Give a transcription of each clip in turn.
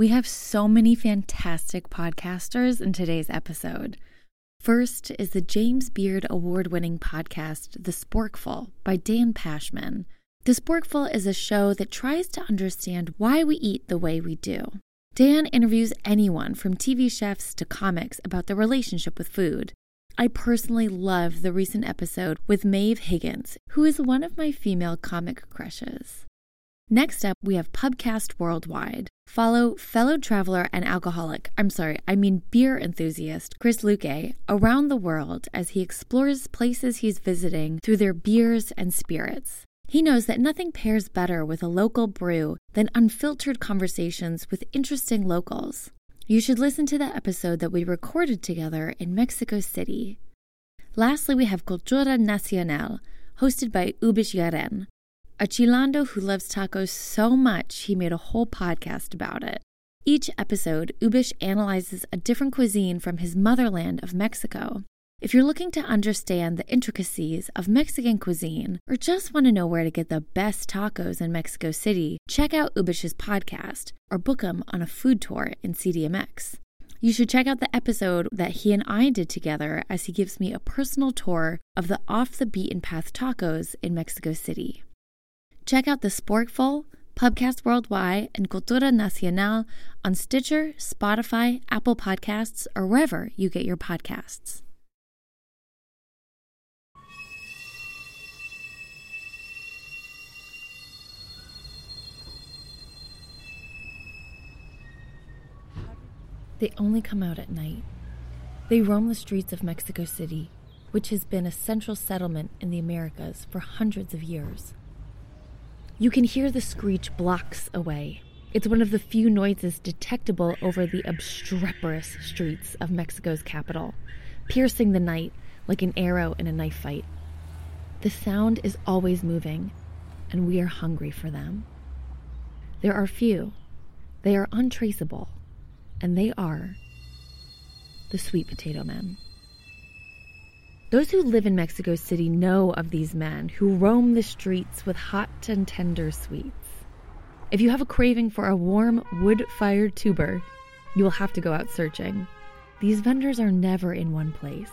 We have so many fantastic podcasters in today's episode. First is the James Beard award winning podcast, The Sporkful by Dan Pashman. The Sporkful is a show that tries to understand why we eat the way we do. Dan interviews anyone from TV chefs to comics about their relationship with food. I personally love the recent episode with Maeve Higgins, who is one of my female comic crushes. Next up, we have Pubcast Worldwide. Follow fellow traveler and alcoholic, I'm sorry, I mean beer enthusiast, Chris Luque, around the world as he explores places he's visiting through their beers and spirits. He knows that nothing pairs better with a local brew than unfiltered conversations with interesting locals. You should listen to the episode that we recorded together in Mexico City. Lastly, we have Cultura Nacional, hosted by Ubish Yaren, a Chilango who loves tacos so much he made a whole podcast about it. Each episode, Ubish analyzes a different cuisine from his motherland of Mexico. If you're looking to understand the intricacies of Mexican cuisine or just want to know where to get the best tacos in Mexico City, check out Ubish's podcast or book him on a food tour in CDMX. You should check out the episode that he and I did together as he gives me a personal tour of the off the beaten path tacos in Mexico City. Check out the Sporkful, Pubcast Worldwide, and Cultura Nacional on Stitcher, Spotify, Apple Podcasts, or wherever you get your podcasts. They only come out at night. They roam the streets of Mexico City, which has been a central settlement in the Americas for hundreds of years. You can hear the screech blocks away. It's one of the few noises detectable over the obstreperous streets of Mexico's capital, piercing the night like an arrow in a knife fight. The sound is always moving, and we are hungry for them. There are few, they are untraceable, and they are the sweet potato men. Those who live in Mexico City know of these men who roam the streets with hot and tender sweets. If you have a craving for a warm, wood fired tuber, you will have to go out searching. These vendors are never in one place.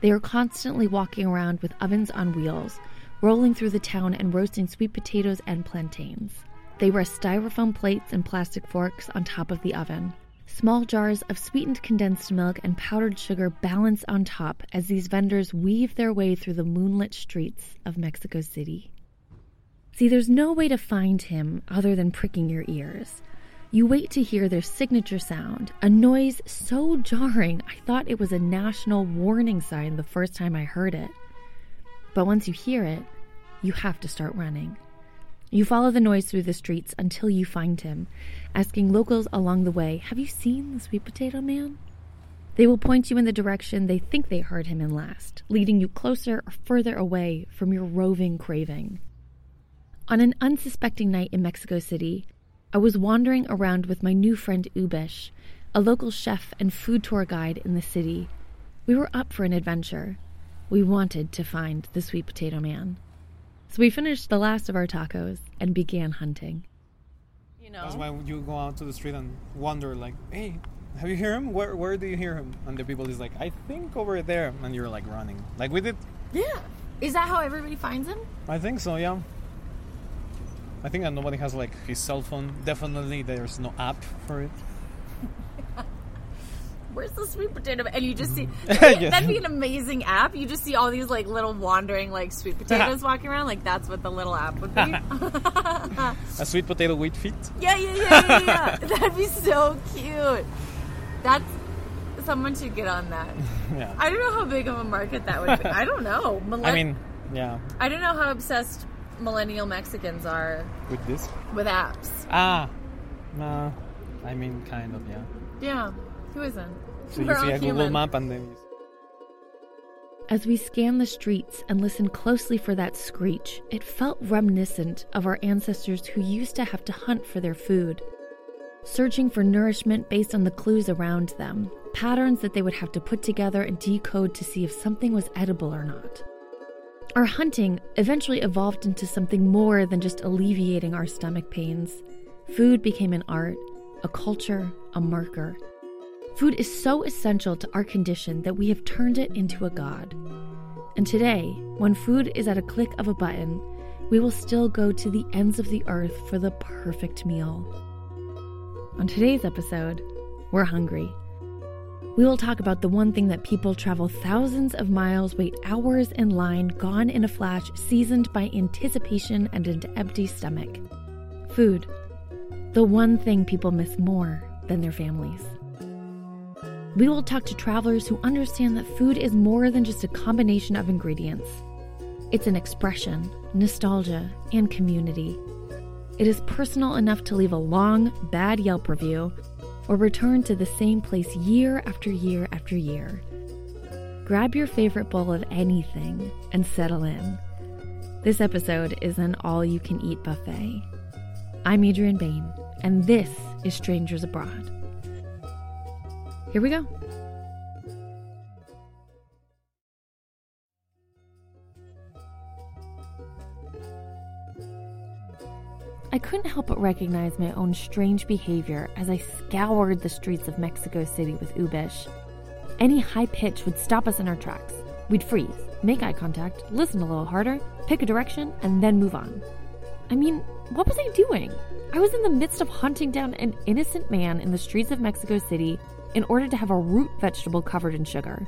They are constantly walking around with ovens on wheels, rolling through the town and roasting sweet potatoes and plantains. They rest styrofoam plates and plastic forks on top of the oven. Small jars of sweetened condensed milk and powdered sugar balance on top as these vendors weave their way through the moonlit streets of Mexico City. See, there's no way to find him other than pricking your ears. You wait to hear their signature sound, a noise so jarring I thought it was a national warning sign the first time I heard it. But once you hear it, you have to start running. You follow the noise through the streets until you find him, asking locals along the way, Have you seen the sweet potato man? They will point you in the direction they think they heard him in last, leading you closer or further away from your roving craving. On an unsuspecting night in Mexico City, I was wandering around with my new friend Ubish, a local chef and food tour guide in the city. We were up for an adventure. We wanted to find the sweet potato man. So we finished the last of our tacos and began hunting. You know. That's why you go out to the street and wonder, like, hey, have you hear him? Where where do you hear him? And the people is like, I think over there, and you're like running, like we did. Yeah. Is that how everybody finds him? I think so. Yeah. I think that nobody has like his cell phone. Definitely, there's no app for it where's the sweet potato? And you just see yeah. that'd be an amazing app. You just see all these like little wandering like sweet potatoes walking around. Like that's what the little app would be. a sweet potato with feet. Yeah, yeah, yeah, yeah, yeah. that'd be so cute. That's someone should get on that. yeah. I don't know how big of a market that would be. I don't know. Millen- I mean, yeah. I don't know how obsessed millennial Mexicans are with this with apps. Ah, no. I mean, kind of, yeah. Yeah. Who isn't? So you see a Google map and then. As we scanned the streets and listened closely for that screech, it felt reminiscent of our ancestors who used to have to hunt for their food, searching for nourishment based on the clues around them, patterns that they would have to put together and decode to see if something was edible or not. Our hunting eventually evolved into something more than just alleviating our stomach pains. Food became an art, a culture, a marker. Food is so essential to our condition that we have turned it into a god. And today, when food is at a click of a button, we will still go to the ends of the earth for the perfect meal. On today's episode, we're hungry. We will talk about the one thing that people travel thousands of miles, wait hours in line, gone in a flash, seasoned by anticipation and an empty stomach food. The one thing people miss more than their families. We will talk to travelers who understand that food is more than just a combination of ingredients. It's an expression, nostalgia, and community. It is personal enough to leave a long, bad Yelp review or return to the same place year after year after year. Grab your favorite bowl of anything and settle in. This episode is an all you can eat buffet. I'm Adrienne Bain, and this is Strangers Abroad. Here we go. I couldn't help but recognize my own strange behavior as I scoured the streets of Mexico City with Ubish. Any high pitch would stop us in our tracks. We'd freeze, make eye contact, listen a little harder, pick a direction, and then move on. I mean, what was I doing? I was in the midst of hunting down an innocent man in the streets of Mexico City in order to have a root vegetable covered in sugar.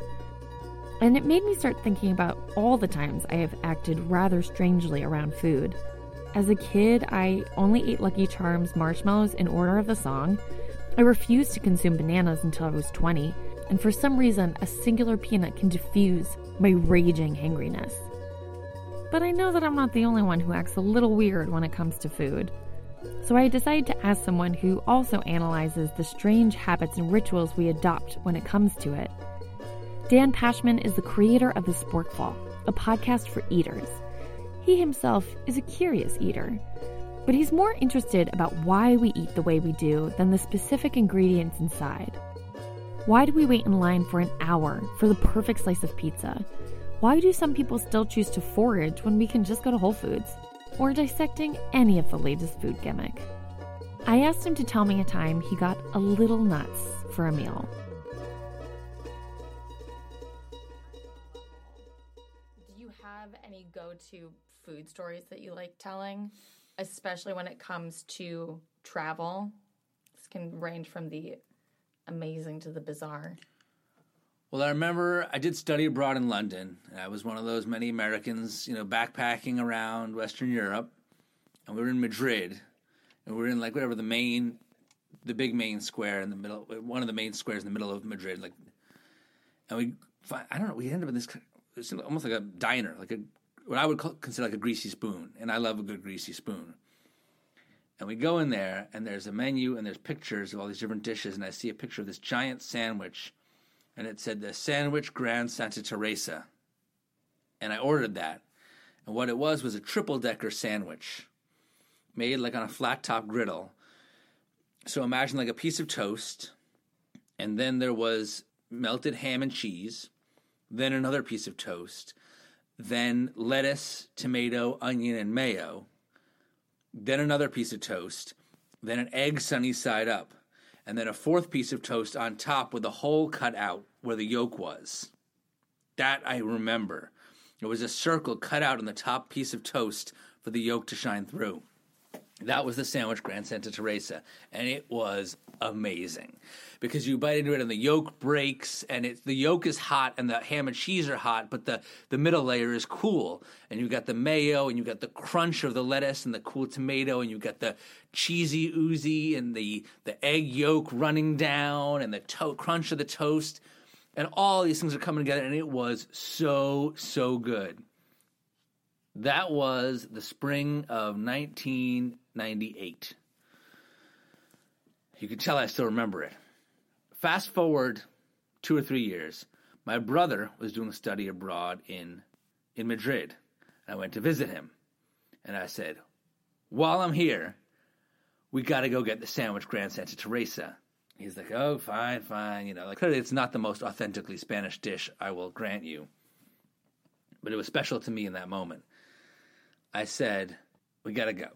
And it made me start thinking about all the times I have acted rather strangely around food. As a kid, I only ate Lucky Charms marshmallows in order of the song. I refused to consume bananas until I was 20, and for some reason, a singular peanut can diffuse my raging hangriness. But I know that I'm not the only one who acts a little weird when it comes to food. So I decided to ask someone who also analyzes the strange habits and rituals we adopt when it comes to it. Dan Pashman is the creator of The Sporkful, a podcast for eaters. He himself is a curious eater, but he's more interested about why we eat the way we do than the specific ingredients inside. Why do we wait in line for an hour for the perfect slice of pizza? Why do some people still choose to forage when we can just go to Whole Foods? Or dissecting any of the latest food gimmick. I asked him to tell me a time he got a little nuts for a meal. Do you have any go to food stories that you like telling, especially when it comes to travel. This can range from the amazing to the bizarre. Well, I remember I did study abroad in London. And I was one of those many Americans, you know, backpacking around Western Europe. And we were in Madrid. And we were in like whatever the main, the big main square in the middle, one of the main squares in the middle of Madrid. Like, and we, I don't know, we ended up in this, it's almost like a diner, like a what I would consider like a greasy spoon, and I love a good greasy spoon. And we go in there, and there's a menu, and there's pictures of all these different dishes, and I see a picture of this giant sandwich, and it said the Sandwich Grand Santa Teresa. And I ordered that. And what it was was a triple decker sandwich made like on a flat top griddle. So imagine like a piece of toast, and then there was melted ham and cheese, then another piece of toast, then lettuce, tomato, onion, and mayo, then another piece of toast, then an egg sunny side up, and then a fourth piece of toast on top with a hole cut out where the yolk was. That I remember. It was a circle cut out on the top piece of toast for the yolk to shine through. That was the sandwich Grand Santa Teresa, and it was amazing because you bite into it and the yolk breaks, and it's the yolk is hot and the ham and cheese are hot, but the the middle layer is cool, and you've got the mayo and you've got the crunch of the lettuce and the cool tomato, and you've got the cheesy oozy and the the egg yolk running down and the to- crunch of the toast, and all these things are coming together, and it was so so good. That was the spring of 1998. You can tell I still remember it. Fast forward two or three years, my brother was doing a study abroad in, in Madrid. I went to visit him. And I said, While I'm here, we got to go get the sandwich Grand Santa Teresa. He's like, Oh, fine, fine. You know, like, clearly it's not the most authentically Spanish dish, I will grant you. But it was special to me in that moment. I said, We got to go.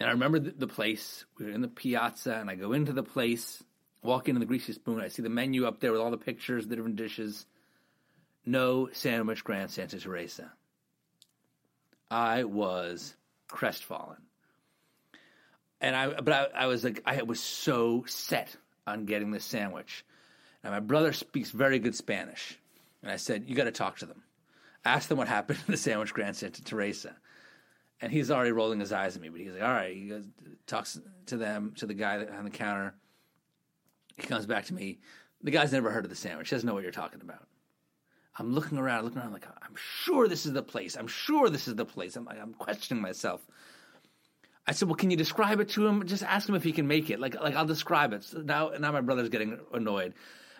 And I remember the, the place. We were in the piazza, and I go into the place, walk into the Greasy Spoon. I see the menu up there with all the pictures, the different dishes. No sandwich Grand Santa Teresa. I was crestfallen. And I, but I, I was like, I was so set on getting this sandwich. And my brother speaks very good Spanish. And I said, You got to talk to them. Ask them what happened to the sandwich Grand Santa Teresa. And he's already rolling his eyes at me, but he's like, All right. He goes, talks to them, to the guy on the counter. He comes back to me. The guy's never heard of the sandwich. He doesn't know what you're talking about. I'm looking around, looking around, like, I'm sure this is the place. I'm sure this is the place. I'm I'm questioning myself. I said, "Well, can you describe it to him? Just ask him if he can make it. Like, like I'll describe it." So now, now my brother's getting annoyed,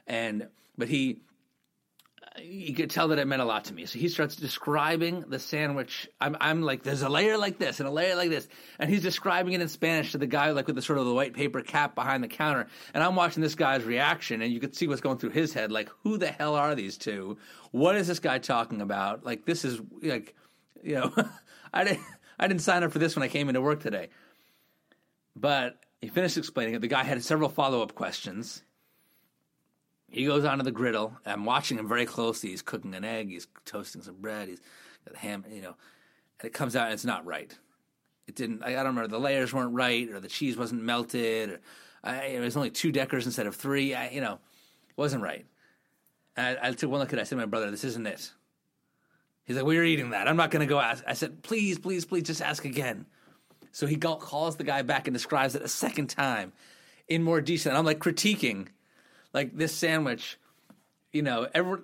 and but he you could tell that it meant a lot to me. So he starts describing the sandwich. I'm, I'm like, there's a layer like this and a layer like this, and he's describing it in Spanish to the guy like with the sort of the white paper cap behind the counter. And I'm watching this guy's reaction, and you could see what's going through his head. Like, who the hell are these two? What is this guy talking about? Like, this is like, you know, I didn't, I didn't sign up for this when I came into work today. But he finished explaining it. The guy had several follow up questions he goes onto the griddle. I'm watching him very closely. He's cooking an egg. He's toasting some bread. He's got ham, you know, and it comes out and it's not right. It didn't. I, I don't remember. The layers weren't right, or the cheese wasn't melted, or I, it was only two deckers instead of three. I, you know, it wasn't right. And I, I took one look at it. I said to my brother, "This isn't it." He's like, "We are eating that. I'm not going to go ask." I said, "Please, please, please, just ask again." So he calls the guy back and describes it a second time in more detail. And I'm like critiquing like this sandwich, you know, every,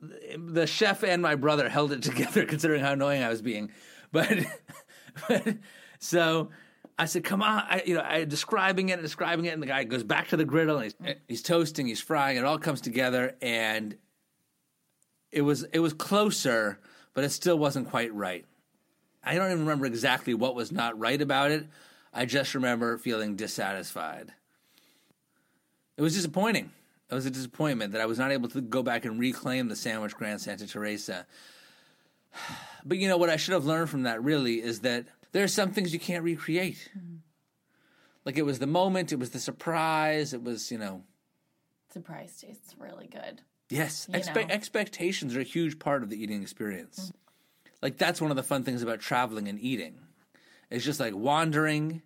the, the chef and my brother held it together, considering how annoying I was being. But, but so I said, "Come on!" I, you know, I describing it, and describing it, and the guy goes back to the griddle, and he's, he's toasting, he's frying, it all comes together, and it was it was closer, but it still wasn't quite right. I don't even remember exactly what was not right about it. I just remember feeling dissatisfied it was disappointing. It was a disappointment that I was not able to go back and reclaim the sandwich Grand Santa Teresa. But you know what I should have learned from that really is that there are some things you can't recreate. Mm-hmm. Like it was the moment, it was the surprise, it was, you know. Surprise tastes really good. Yes. Expe- expectations are a huge part of the eating experience. Mm-hmm. Like that's one of the fun things about traveling and eating. It's just like wandering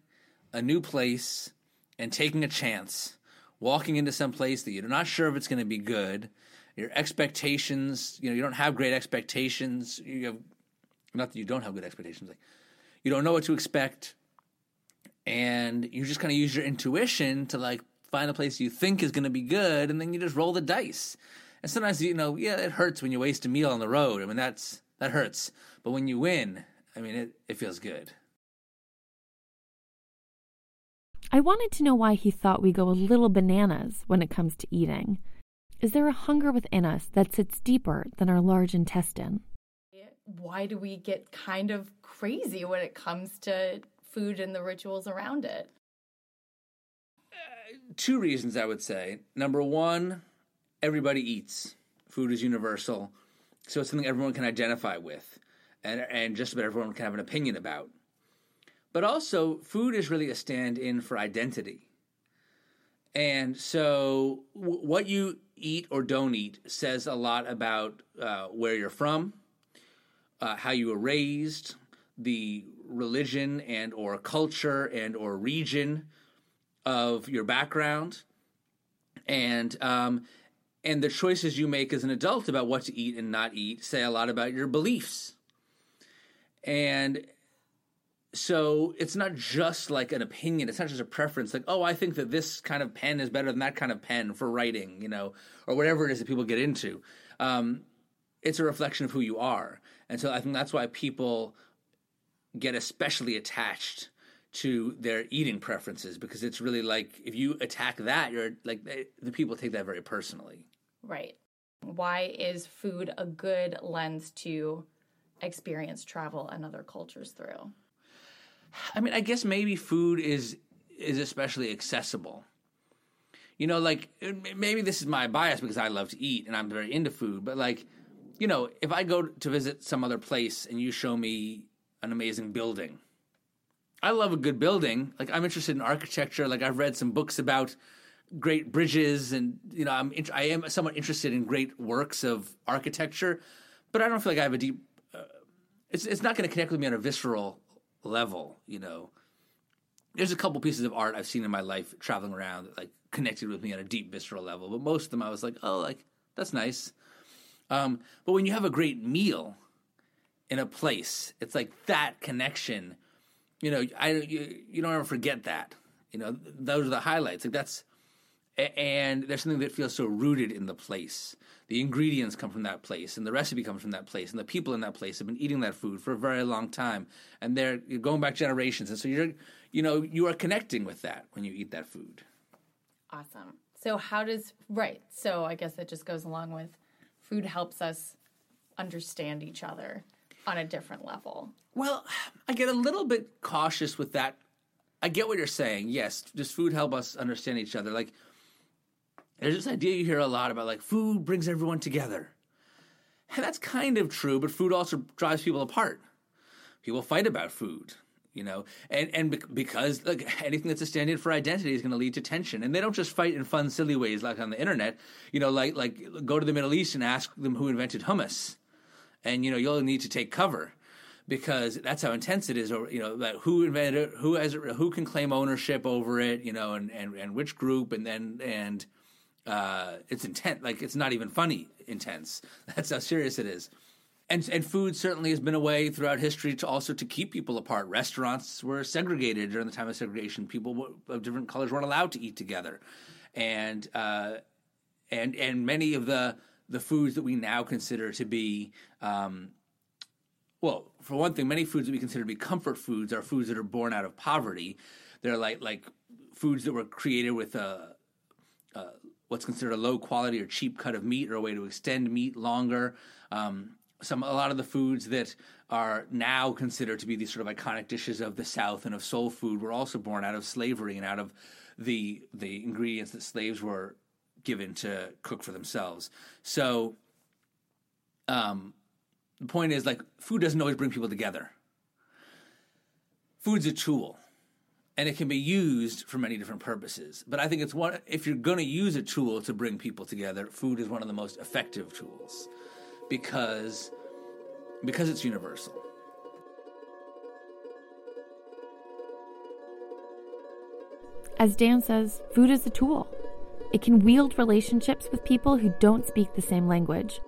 a new place and taking a chance walking into some place that you're not sure if it's going to be good. Your expectations, you know, you don't have great expectations. You have not that you don't have good expectations. Like you don't know what to expect, and you just kind of use your intuition to like find a place you think is going to be good, and then you just roll the dice. And sometimes you know, yeah, it hurts when you waste a meal on the road. I mean, that's that hurts. But when you win, I mean, it it feels good. I wanted to know why he thought we go a little bananas when it comes to eating. Is there a hunger within us that sits deeper than our large intestine? Why do we get kind of crazy when it comes to food and the rituals around it? Uh, two reasons I would say. Number one, everybody eats. Food is universal, so it's something everyone can identify with, and and just about everyone can have an opinion about. But also, food is really a stand in for identity. And so, w- what you eat or don't eat says a lot about uh, where you're from, uh, how you were raised, the religion and or culture and or region of your background, and um, and the choices you make as an adult about what to eat and not eat say a lot about your beliefs. And so it's not just like an opinion. It's not just a preference. Like oh i think that this kind of pen is better than that kind of pen for writing you know or whatever it is that people get into. Um, it's a reflection of who you are. And so i think that's why people get especially attached to their eating preferences because it's really like if you attack that you're like the people take that very personally. Right. Why is food a good lens to experience travel and other cultures through I mean, I guess maybe food is is especially accessible. You know, like maybe this is my bias because I love to eat and I'm very into food, but like, you know, if I go to visit some other place and you show me an amazing building, I love a good building. Like I'm interested in architecture. Like I've read some books about great bridges, and you know, I'm I am somewhat interested in great works of architecture, but I don't feel like I have a deep. Uh, it's it's not going to connect with me on a visceral level. You know, there's a couple pieces of art I've seen in my life traveling around that like connected with me on a deep visceral level, but most of them I was like, oh, like that's nice. Um, but when you have a great meal in a place, it's like that connection. You know, I you, you don't ever forget that. You know, those are the highlights. Like that's and there's something that feels so rooted in the place. The ingredients come from that place, and the recipe comes from that place, and the people in that place have been eating that food for a very long time, and they're going back generations, and so you're, you know, you are connecting with that when you eat that food. Awesome. So how does right? So I guess it just goes along with food helps us understand each other on a different level. Well, I get a little bit cautious with that. I get what you're saying. Yes, does food help us understand each other? Like there's this idea you hear a lot about like food brings everyone together. And that's kind of true, but food also drives people apart. People fight about food, you know, and and because like anything that's a stand-in for identity is going to lead to tension, and they don't just fight in fun, silly ways like on the internet. You know, like like go to the Middle East and ask them who invented hummus, and you know you'll need to take cover because that's how intense it is. Or you know, who invented it, who has it, who can claim ownership over it, you know, and and and which group, and then and uh, it's intense. Like it's not even funny intense. That's how serious it is. And and food certainly has been a way throughout history to also to keep people apart. Restaurants were segregated during the time of segregation. People of different colors weren't allowed to eat together, and uh, and and many of the the foods that we now consider to be um, well, for one thing, many foods that we consider to be comfort foods are foods that are born out of poverty. They're like like foods that were created with a, a what's considered a low quality or cheap cut of meat or a way to extend meat longer. Um, some a lot of the foods that are now considered to be these sort of iconic dishes of the South and of soul food were also born out of slavery and out of the the ingredients that slaves were given to cook for themselves. So, um, the point is like food doesn't always bring people together. Food's a tool and it can be used for many different purposes. But I think it's one if you're going to use a tool to bring people together, food is one of the most effective tools because because it's universal. As Dan says, food is a tool. It can wield relationships with people who don't speak the same language,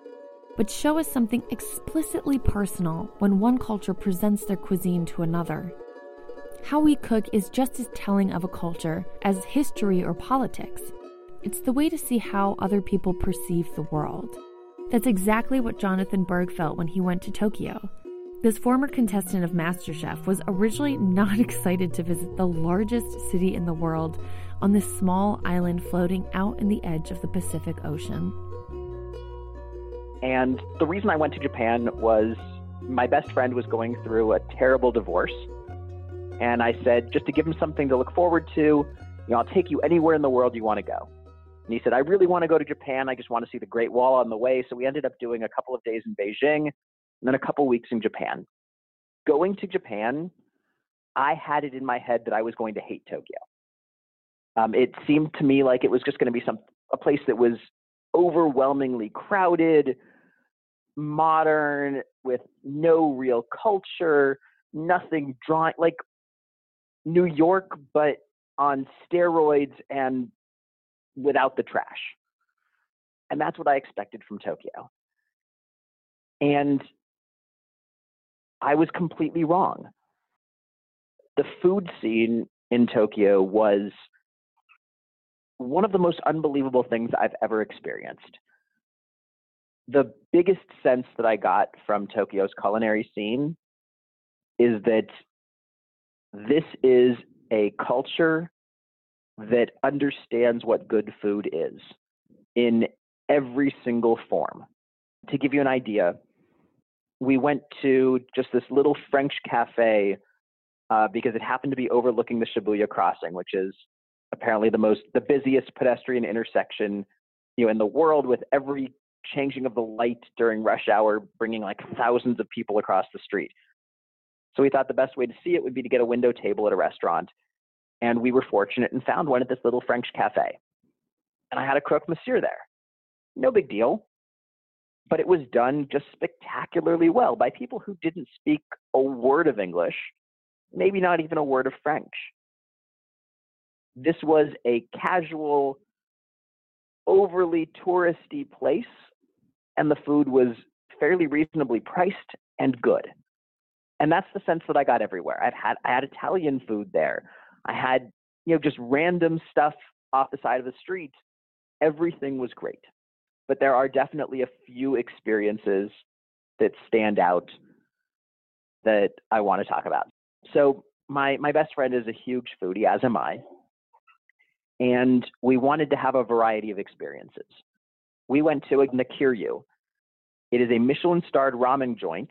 but show us something explicitly personal when one culture presents their cuisine to another. How we cook is just as telling of a culture as history or politics. It's the way to see how other people perceive the world. That's exactly what Jonathan Berg felt when he went to Tokyo. This former contestant of MasterChef was originally not excited to visit the largest city in the world on this small island floating out in the edge of the Pacific Ocean. And the reason I went to Japan was my best friend was going through a terrible divorce and I said, just to give him something to look forward to, you know, I'll take you anywhere in the world you want to go. And he said, I really want to go to Japan. I just want to see the Great Wall on the way. So we ended up doing a couple of days in Beijing and then a couple weeks in Japan. Going to Japan, I had it in my head that I was going to hate Tokyo. Um, it seemed to me like it was just going to be some a place that was overwhelmingly crowded, modern, with no real culture, nothing drawing like New York, but on steroids and without the trash. And that's what I expected from Tokyo. And I was completely wrong. The food scene in Tokyo was one of the most unbelievable things I've ever experienced. The biggest sense that I got from Tokyo's culinary scene is that this is a culture that understands what good food is in every single form. To give you an idea, we went to just this little French cafe uh, because it happened to be overlooking the Shibuya crossing, which is apparently the most the busiest pedestrian intersection you know in the world with every changing of the light during rush hour bringing like thousands of people across the street So we thought the best way to see it would be to get a window table at a restaurant. And we were fortunate and found one at this little French cafe. And I had a croque monsieur there. No big deal. But it was done just spectacularly well by people who didn't speak a word of English, maybe not even a word of French. This was a casual, overly touristy place, and the food was fairly reasonably priced and good. And that's the sense that I got everywhere. I've had I had Italian food there. I had, you know, just random stuff off the side of the street. Everything was great. But there are definitely a few experiences that stand out that I want to talk about. So my my best friend is a huge foodie, as am I. And we wanted to have a variety of experiences. We went to a Nakiryu. It is a Michelin starred ramen joint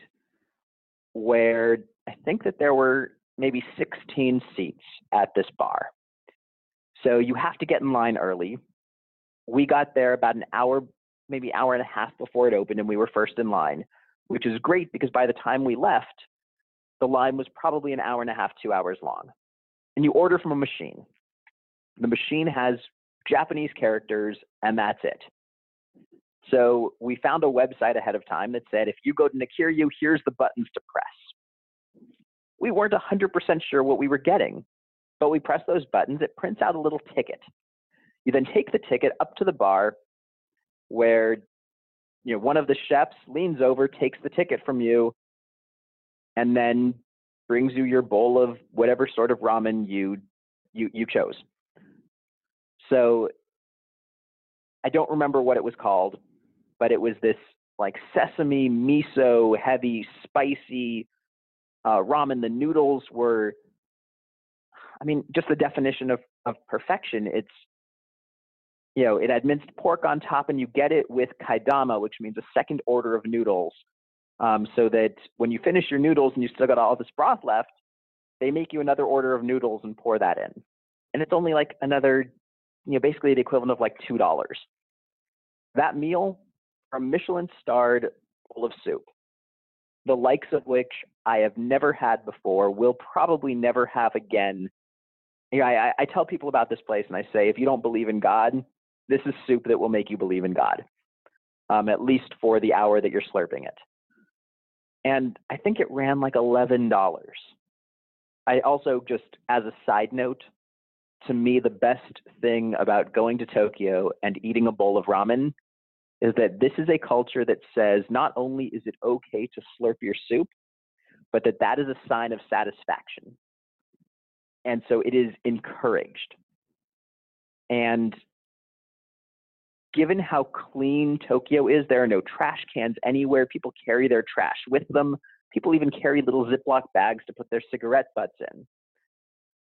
where I think that there were maybe 16 seats at this bar. So you have to get in line early. We got there about an hour, maybe hour and a half before it opened, and we were first in line, which is great because by the time we left, the line was probably an hour and a half, two hours long. And you order from a machine. The machine has Japanese characters, and that's it. So we found a website ahead of time that said, if you go to Nakiryu, here's the buttons to press. We weren't 100% sure what we were getting, but we press those buttons, it prints out a little ticket. You then take the ticket up to the bar where you know one of the chefs leans over, takes the ticket from you, and then brings you your bowl of whatever sort of ramen you you you chose. So I don't remember what it was called, but it was this like sesame miso heavy spicy uh, ramen. The noodles were, I mean, just the definition of of perfection. It's you know, it had minced pork on top, and you get it with kaedama, which means a second order of noodles. Um, so that when you finish your noodles and you still got all this broth left, they make you another order of noodles and pour that in. And it's only like another, you know, basically the equivalent of like two dollars. That meal a Michelin starred bowl of soup, the likes of which I have never had before, will probably never have again. You know, I, I tell people about this place and I say, if you don't believe in God, this is soup that will make you believe in God, um, at least for the hour that you're slurping it. And I think it ran like $11. I also, just as a side note, to me, the best thing about going to Tokyo and eating a bowl of ramen is that this is a culture that says not only is it okay to slurp your soup, but that that is a sign of satisfaction. And so it is encouraged. And given how clean Tokyo is, there are no trash cans anywhere. People carry their trash with them. People even carry little Ziploc bags to put their cigarette butts in.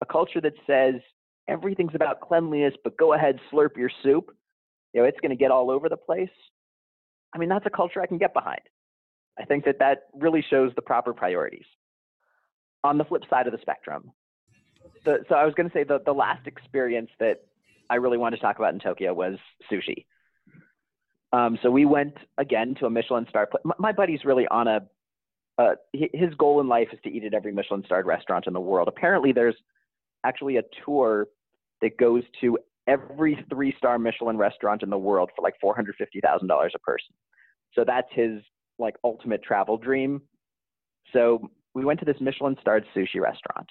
A culture that says everything's about cleanliness, but go ahead, slurp your soup you know, it's going to get all over the place. I mean, that's a culture I can get behind. I think that that really shows the proper priorities. On the flip side of the spectrum, the, so I was going to say the, the last experience that I really wanted to talk about in Tokyo was sushi. Um, so we went again to a Michelin star. My, my buddy's really on a, uh, his goal in life is to eat at every Michelin starred restaurant in the world. Apparently, there's actually a tour that goes to every three star Michelin restaurant in the world for like $450,000 a person. So that's his like ultimate travel dream. So we went to this Michelin starred sushi restaurant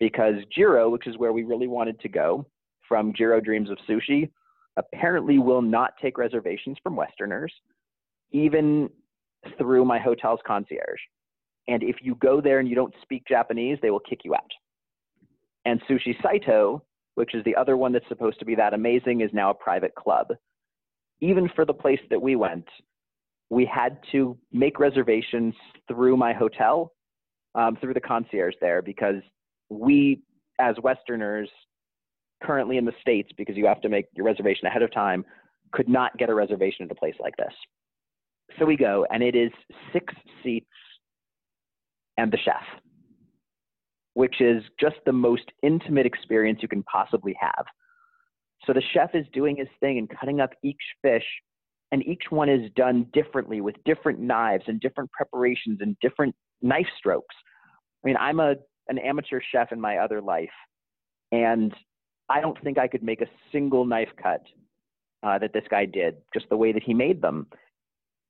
because Jiro, which is where we really wanted to go from Jiro Dreams of Sushi, apparently will not take reservations from Westerners, even through my hotel's concierge. And if you go there and you don't speak Japanese, they will kick you out. And Sushi Saito, which is the other one that's supposed to be that amazing, is now a private club. Even for the place that we went, we had to make reservations through my hotel, um, through the concierge there, because we, as Westerners, currently in the States, because you have to make your reservation ahead of time, could not get a reservation at a place like this. So we go, and it is six seats and the chef which is just the most intimate experience you can possibly have. So the chef is doing his thing and cutting up each fish, and each one is done differently with different knives and different preparations and different knife strokes. I mean, I'm a an amateur chef in my other life, and I don't think I could make a single knife cut uh, that this guy did, just the way that he made them.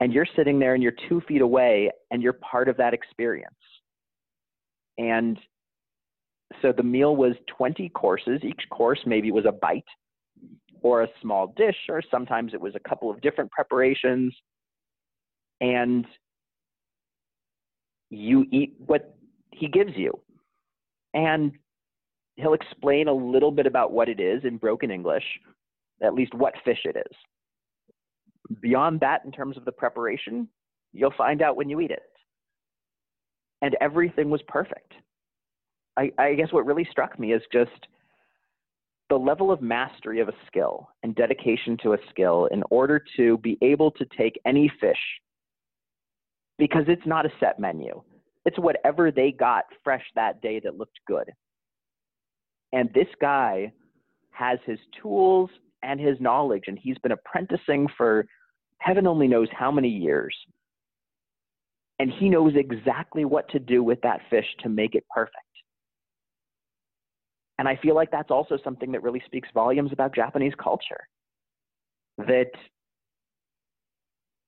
And you're sitting there and you're two feet away and you're part of that experience. And so the meal was 20 courses. Each course maybe was a bite or a small dish, or sometimes it was a couple of different preparations. And you eat what he gives you. And he'll explain a little bit about what it is in broken English, at least what fish it is. Beyond that, in terms of the preparation, you'll find out when you eat it. And everything was perfect. I, I guess what really struck me is just the level of mastery of a skill and dedication to a skill in order to be able to take any fish because it's not a set menu. It's whatever they got fresh that day that looked good. And this guy has his tools and his knowledge, and he's been apprenticing for heaven only knows how many years. And he knows exactly what to do with that fish to make it perfect. And I feel like that's also something that really speaks volumes about Japanese culture. That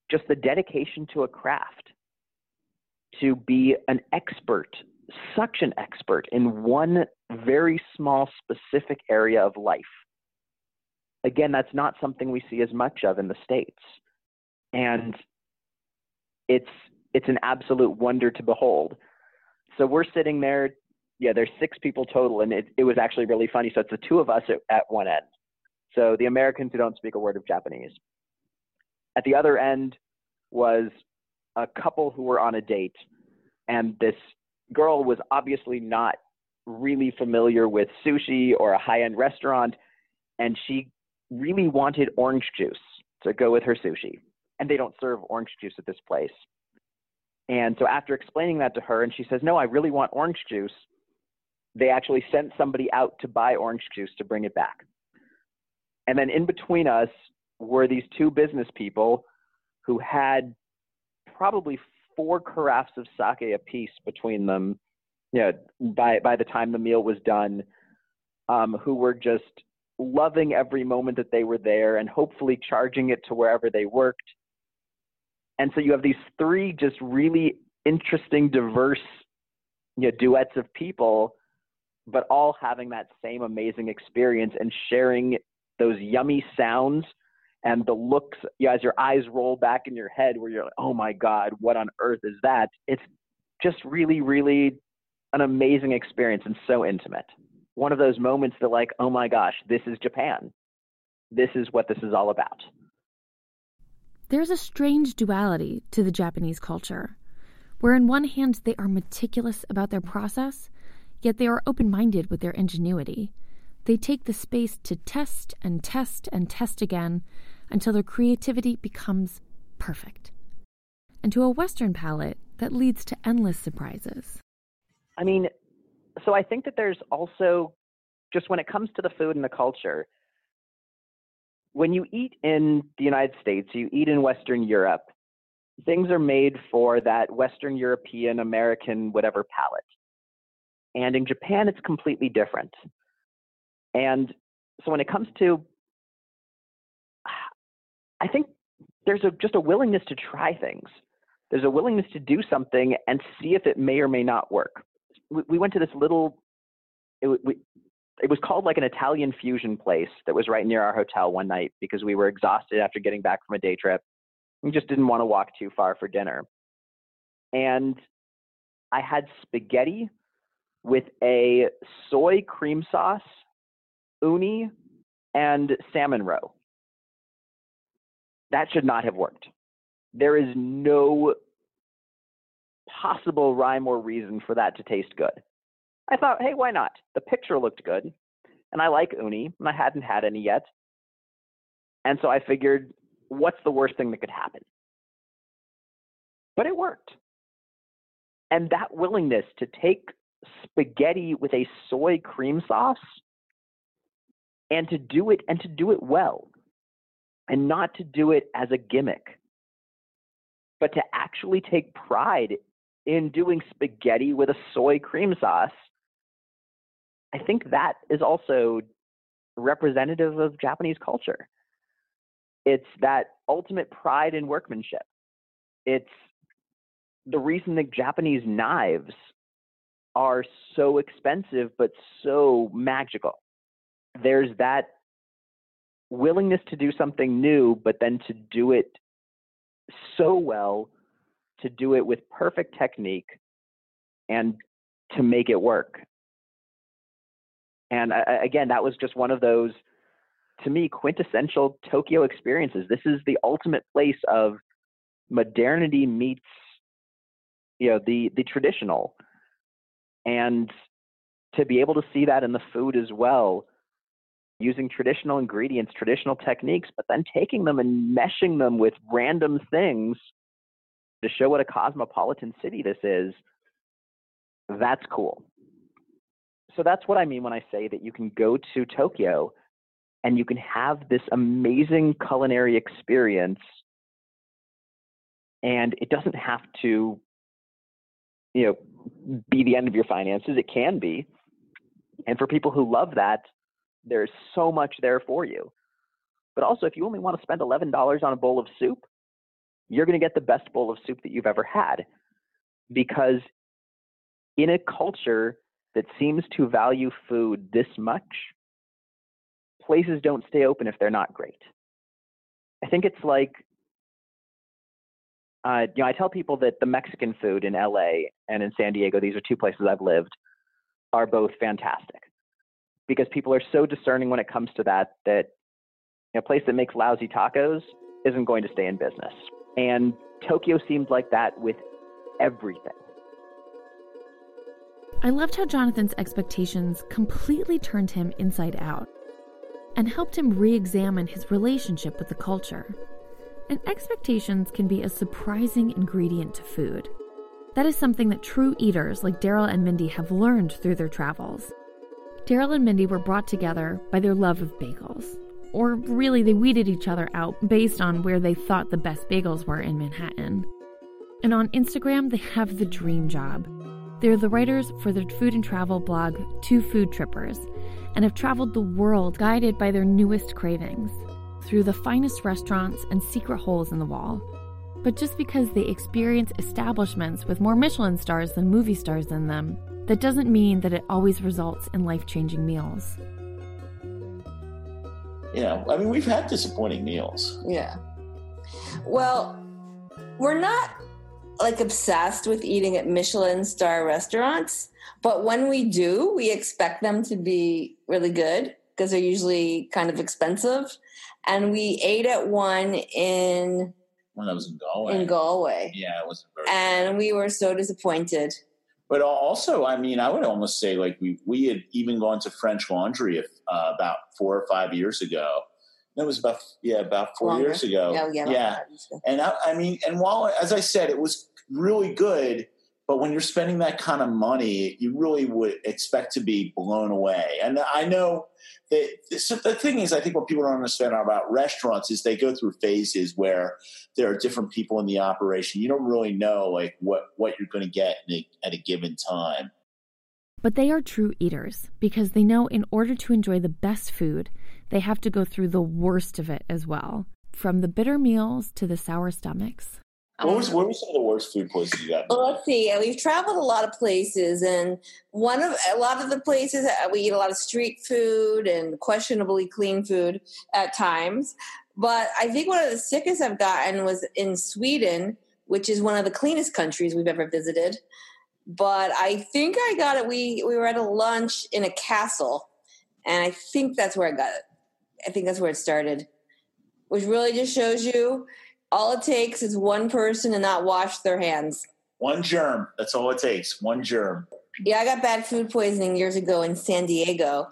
just the dedication to a craft, to be an expert, such an expert in one very small, specific area of life. Again, that's not something we see as much of in the States. And it's it's an absolute wonder to behold. So we're sitting there, yeah, there's six people total, and it, it was actually really funny. So it's the two of us at, at one end. So the Americans who don't speak a word of Japanese. At the other end was a couple who were on a date, and this girl was obviously not really familiar with sushi or a high end restaurant, and she really wanted orange juice to go with her sushi. And they don't serve orange juice at this place. And so after explaining that to her, and she says, No, I really want orange juice, they actually sent somebody out to buy orange juice to bring it back. And then in between us were these two business people who had probably four carafes of sake apiece between them you know, by by the time the meal was done, um, who were just loving every moment that they were there and hopefully charging it to wherever they worked. And so you have these three just really interesting, diverse you know, duets of people, but all having that same amazing experience and sharing those yummy sounds and the looks you know, as your eyes roll back in your head where you're like, oh my God, what on earth is that? It's just really, really an amazing experience and so intimate. One of those moments that, like, oh my gosh, this is Japan. This is what this is all about. There's a strange duality to the Japanese culture, where, on one hand, they are meticulous about their process, yet they are open minded with their ingenuity. They take the space to test and test and test again until their creativity becomes perfect. And to a Western palate, that leads to endless surprises. I mean, so I think that there's also just when it comes to the food and the culture, when you eat in the United States, you eat in Western Europe, things are made for that Western European, American, whatever palate. And in Japan, it's completely different. And so when it comes to, I think there's a, just a willingness to try things. There's a willingness to do something and see if it may or may not work we went to this little it, we, it was called like an Italian fusion place that was right near our hotel one night because we were exhausted after getting back from a day trip. We just didn't want to walk too far for dinner. And I had spaghetti with a soy cream sauce, uni, and salmon roe. That should not have worked. There is no possible rhyme or reason for that to taste good. I thought, hey, why not? The picture looked good, and I like uni, and I hadn't had any yet. And so I figured, what's the worst thing that could happen? But it worked. And that willingness to take spaghetti with a soy cream sauce and to do it and to do it well and not to do it as a gimmick, but to actually take pride in doing spaghetti with a soy cream sauce, I think that is also representative of Japanese culture. It's that ultimate pride in workmanship. It's the reason that Japanese knives are so expensive but so magical. There's that willingness to do something new, but then to do it so well, to do it with perfect technique, and to make it work. And uh, again, that was just one of those, to me, quintessential Tokyo experiences. This is the ultimate place of modernity meets, you know, the the traditional, and to be able to see that in the food as well, using traditional ingredients, traditional techniques, but then taking them and meshing them with random things to show what a cosmopolitan city this is. That's cool so that's what I mean when I say that you can go to Tokyo and you can have this amazing culinary experience and it doesn't have to you know be the end of your finances it can be. And for people who love that there's so much there for you. But also if you only want to spend $11 on a bowl of soup you're going to get the best bowl of soup that you've ever had. Because in a culture that seems to value food this much, places don't stay open if they're not great. I think it's like, uh, you know, I tell people that the Mexican food in LA and in San Diego, these are two places I've lived, are both fantastic because people are so discerning when it comes to that that a place that makes lousy tacos isn't going to stay in business. And Tokyo seemed like that with everything. I loved how Jonathan's expectations completely turned him inside out and helped him re examine his relationship with the culture. And expectations can be a surprising ingredient to food. That is something that true eaters like Daryl and Mindy have learned through their travels. Daryl and Mindy were brought together by their love of bagels. Or really, they weeded each other out based on where they thought the best bagels were in Manhattan. And on Instagram, they have the dream job they're the writers for the food and travel blog Two Food Trippers and have traveled the world guided by their newest cravings through the finest restaurants and secret holes in the wall. But just because they experience establishments with more Michelin stars than movie stars in them, that doesn't mean that it always results in life changing meals. Yeah, I mean, we've had disappointing meals. Yeah. Well, we're not like obsessed with eating at Michelin star restaurants, but when we do, we expect them to be really good because they're usually kind of expensive. And we ate at one in when I was in Galway. In Galway, yeah, it was very. And we were so disappointed. But also, I mean, I would almost say like we we had even gone to French Laundry if, uh, about four or five years ago, that was about yeah about four Longer. years ago. Oh, yeah, yeah. And I, I, mean, and while as I said, it was really good. But when you're spending that kind of money, you really would expect to be blown away. And I know that so the thing is, I think what people don't understand about restaurants is they go through phases where there are different people in the operation. You don't really know like what what you're going to get a, at a given time. But they are true eaters because they know in order to enjoy the best food, they have to go through the worst of it as well, from the bitter meals to the sour stomachs. What was what were some of the worst food places you got? Well, let's see. We've traveled a lot of places, and one of a lot of the places uh, we eat a lot of street food and questionably clean food at times. But I think one of the sickest I've gotten was in Sweden, which is one of the cleanest countries we've ever visited. But I think I got it. We we were at a lunch in a castle, and I think that's where I got it. I think that's where it started, which really just shows you all it takes is one person to not wash their hands. One germ. That's all it takes. One germ. Yeah, I got bad food poisoning years ago in San Diego.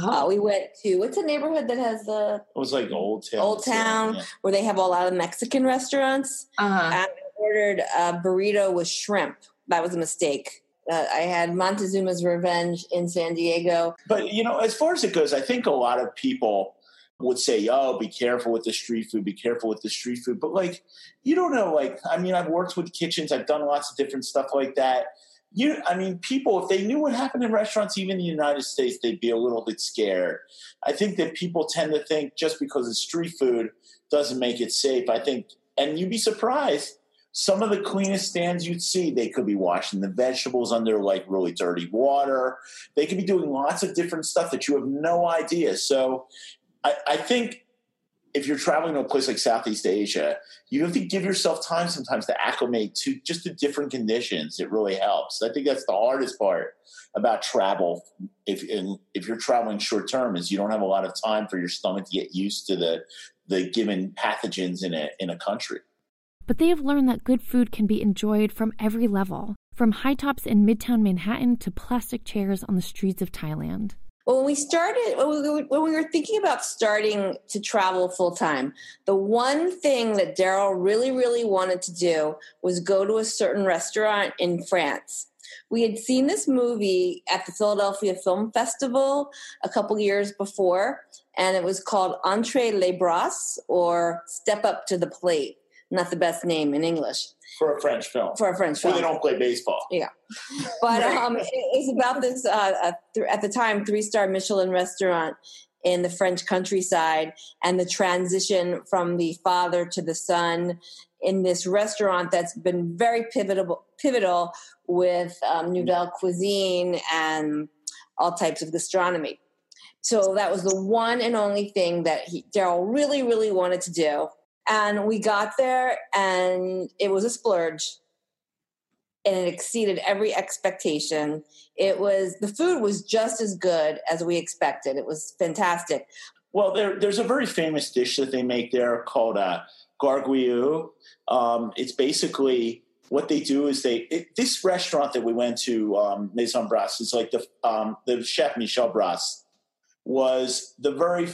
Uh, we went to what's a neighborhood that has the it was like Old Town, Old Town, yeah. where they have a lot of Mexican restaurants. Uh-huh. I ordered a burrito with shrimp. That was a mistake. Uh, I had Montezuma's Revenge in San Diego. But you know, as far as it goes, I think a lot of people would say, "Oh, be careful with the street food. Be careful with the street food." But like, you don't know. Like, I mean, I've worked with kitchens. I've done lots of different stuff like that. You, I mean, people, if they knew what happened in restaurants, even in the United States, they'd be a little bit scared. I think that people tend to think just because it's street food doesn't make it safe. I think, and you'd be surprised. Some of the cleanest stands you'd see, they could be washing the vegetables under like really dirty water. They could be doing lots of different stuff that you have no idea. So I, I think if you're traveling to a place like Southeast Asia, you have to give yourself time sometimes to acclimate to just the different conditions. It really helps. I think that's the hardest part about travel. If if you're traveling short term, is you don't have a lot of time for your stomach to get used to the the given pathogens in a in a country. But they have learned that good food can be enjoyed from every level, from high tops in Midtown Manhattan to plastic chairs on the streets of Thailand when we started when we were thinking about starting to travel full time the one thing that daryl really really wanted to do was go to a certain restaurant in france. We had seen this movie at the philadelphia film festival a couple years before and it was called entre les bras or step up to the plate not the best name in english for a French film. For a French film. They don't play baseball. Yeah. But um, it's about this, uh, th- at the time, three star Michelin restaurant in the French countryside and the transition from the father to the son in this restaurant that's been very pivotal, pivotal with um, Nouvelle cuisine and all types of gastronomy. So that was the one and only thing that Daryl really, really wanted to do. And we got there and it was a splurge and it exceeded every expectation. It was the food was just as good as we expected. It was fantastic. Well, there, there's a very famous dish that they make there called uh, gargouillou. Um, it's basically what they do is they it, this restaurant that we went to um, Maison Bras is like the um, the chef Michel Bras was the very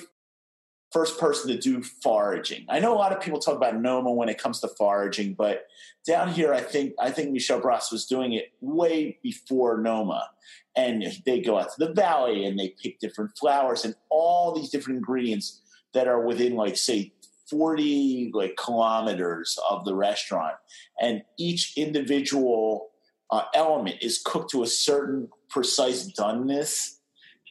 first person to do foraging. I know a lot of people talk about Noma when it comes to foraging, but down here, I think I think Michel Bras was doing it way before Noma. And they go out to the valley and they pick different flowers and all these different ingredients that are within, like, say, 40 like kilometers of the restaurant. And each individual uh, element is cooked to a certain precise doneness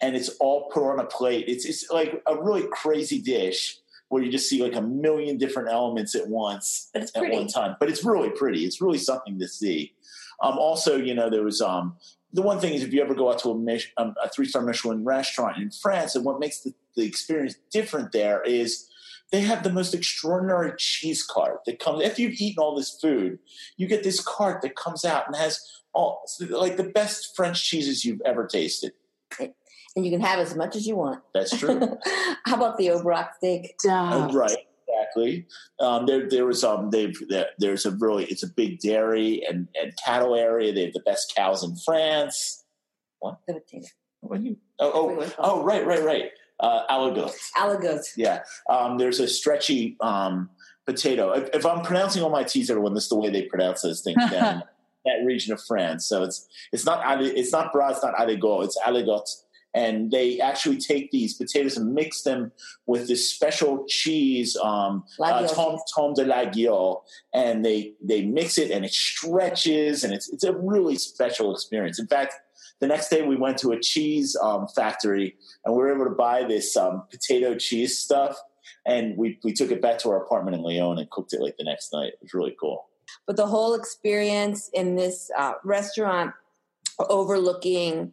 and it's all put on a plate. It's it's like a really crazy dish where you just see like a million different elements at once at one time. But it's really pretty. It's really something to see. Um, also, you know, there was um, the one thing is if you ever go out to a, Mich- um, a three star Michelin restaurant in France, and what makes the, the experience different there is they have the most extraordinary cheese cart that comes after you've eaten all this food. You get this cart that comes out and has all like the best French cheeses you've ever tasted and you can have as much as you want. That's true. How about the Aubrac steak? Oh, right, exactly. Um, there, there was um, they've there, there's a really it's a big dairy and, and cattle area. They have the best cows in France. What? What you? Oh, oh, oh, right, right, right. Uh, aligot. Aligot. Yeah. Um, there's a stretchy um, potato. If, if, I'm pronouncing all my T's, everyone, this is the way they pronounce those things down that region of France. So it's it's not it's not bras, it's not aligot, it's aligot and they actually take these potatoes and mix them with this special cheese, um, uh, tomme, tomme de laguiole, and they they mix it and it stretches and it's it's a really special experience. In fact, the next day we went to a cheese um, factory and we were able to buy this um, potato cheese stuff, and we we took it back to our apartment in Lyon and cooked it like the next night. It was really cool. But the whole experience in this uh, restaurant overlooking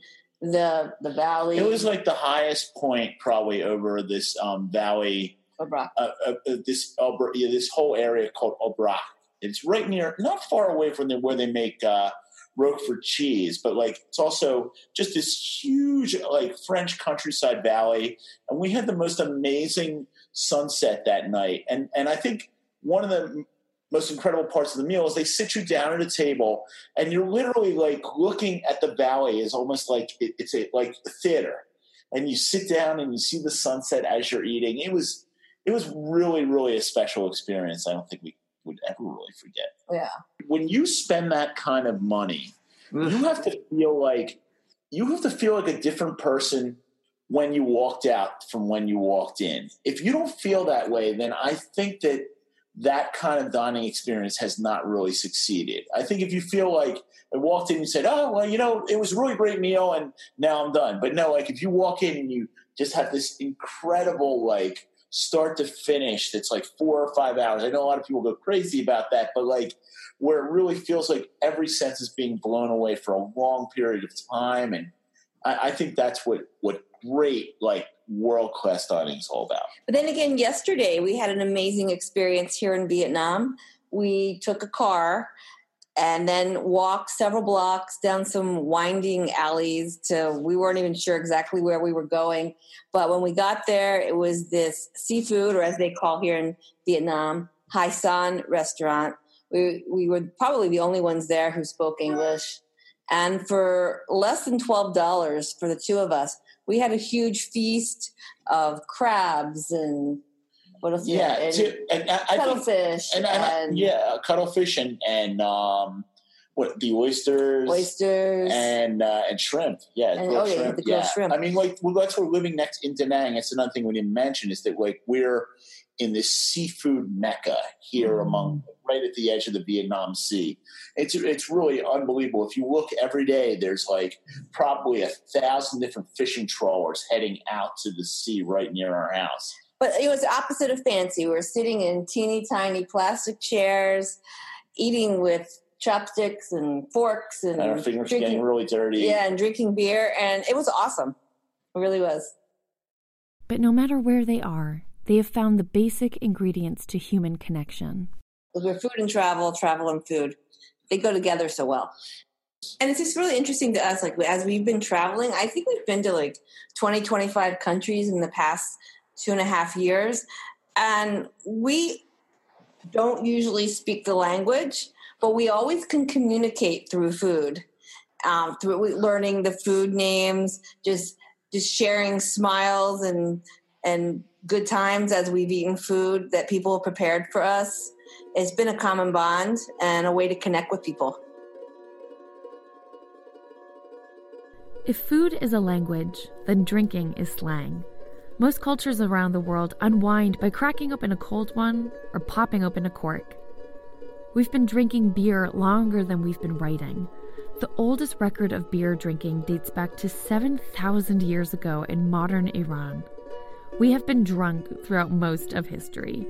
the the valley. It was like the highest point probably over this um, valley. Uh, uh, uh, this yeah, this whole area called Aubrac. It's right near, not far away from the, where they make uh, Roquefort cheese, but like it's also just this huge like French countryside valley, and we had the most amazing sunset that night. And and I think one of the most incredible parts of the meal is they sit you down at a table and you're literally like looking at the valley is almost like it, it's a like a theater. And you sit down and you see the sunset as you're eating. It was it was really really a special experience i don't think we would ever really forget. Yeah. When you spend that kind of money you have to feel like you have to feel like a different person when you walked out from when you walked in. If you don't feel that way, then I think that that kind of dining experience has not really succeeded. I think if you feel like I walked in and said, "Oh, well, you know, it was a really great meal, and now I'm done," but no, like if you walk in and you just have this incredible like start to finish that's like four or five hours. I know a lot of people go crazy about that, but like where it really feels like every sense is being blown away for a long period of time, and I, I think that's what what great like world class dining is all about. But then again, yesterday we had an amazing experience here in Vietnam. We took a car and then walked several blocks down some winding alleys to we weren't even sure exactly where we were going but when we got there it was this seafood or as they call here in vietnam hai san restaurant we, we were probably the only ones there who spoke english and for less than $12 for the two of us we had a huge feast of crabs and what else? Yeah, and, and, I, cuttlefish and, and, yeah, cuttlefish and and um, what the oysters, oysters, and uh, and shrimp. Yeah, and, oh yeah, shrimp. the yeah. shrimp. I mean, like well, that's we're living next in Da Nang. That's another thing we didn't mention is that like we're in this seafood mecca here mm. among right at the edge of the Vietnam Sea. It's it's really unbelievable. If you look every day, there's like probably a thousand different fishing trawlers heading out to the sea right near our house. But it was opposite of fancy. We were sitting in teeny tiny plastic chairs, eating with chopsticks and forks and, and our fingers drinking, getting really dirty. Yeah, and drinking beer, and it was awesome. It really was. But no matter where they are, they have found the basic ingredients to human connection. We're food and travel, travel and food. They go together so well. And it's just really interesting to us, like as we've been traveling, I think we've been to like 20, 25 countries in the past two and a half years. And we don't usually speak the language, but we always can communicate through food, um, through learning the food names, just just sharing smiles and and good times as we've eaten food that people prepared for us. It's been a common bond and a way to connect with people. If food is a language, then drinking is slang. Most cultures around the world unwind by cracking open a cold one or popping open a cork. We've been drinking beer longer than we've been writing. The oldest record of beer drinking dates back to 7,000 years ago in modern Iran. We have been drunk throughout most of history.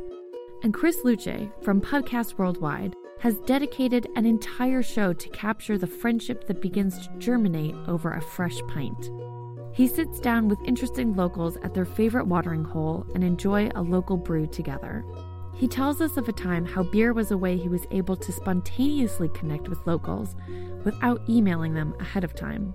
And Chris Luce from Pubcast Worldwide has dedicated an entire show to capture the friendship that begins to germinate over a fresh pint. He sits down with interesting locals at their favorite watering hole and enjoy a local brew together. He tells us of a time how beer was a way he was able to spontaneously connect with locals without emailing them ahead of time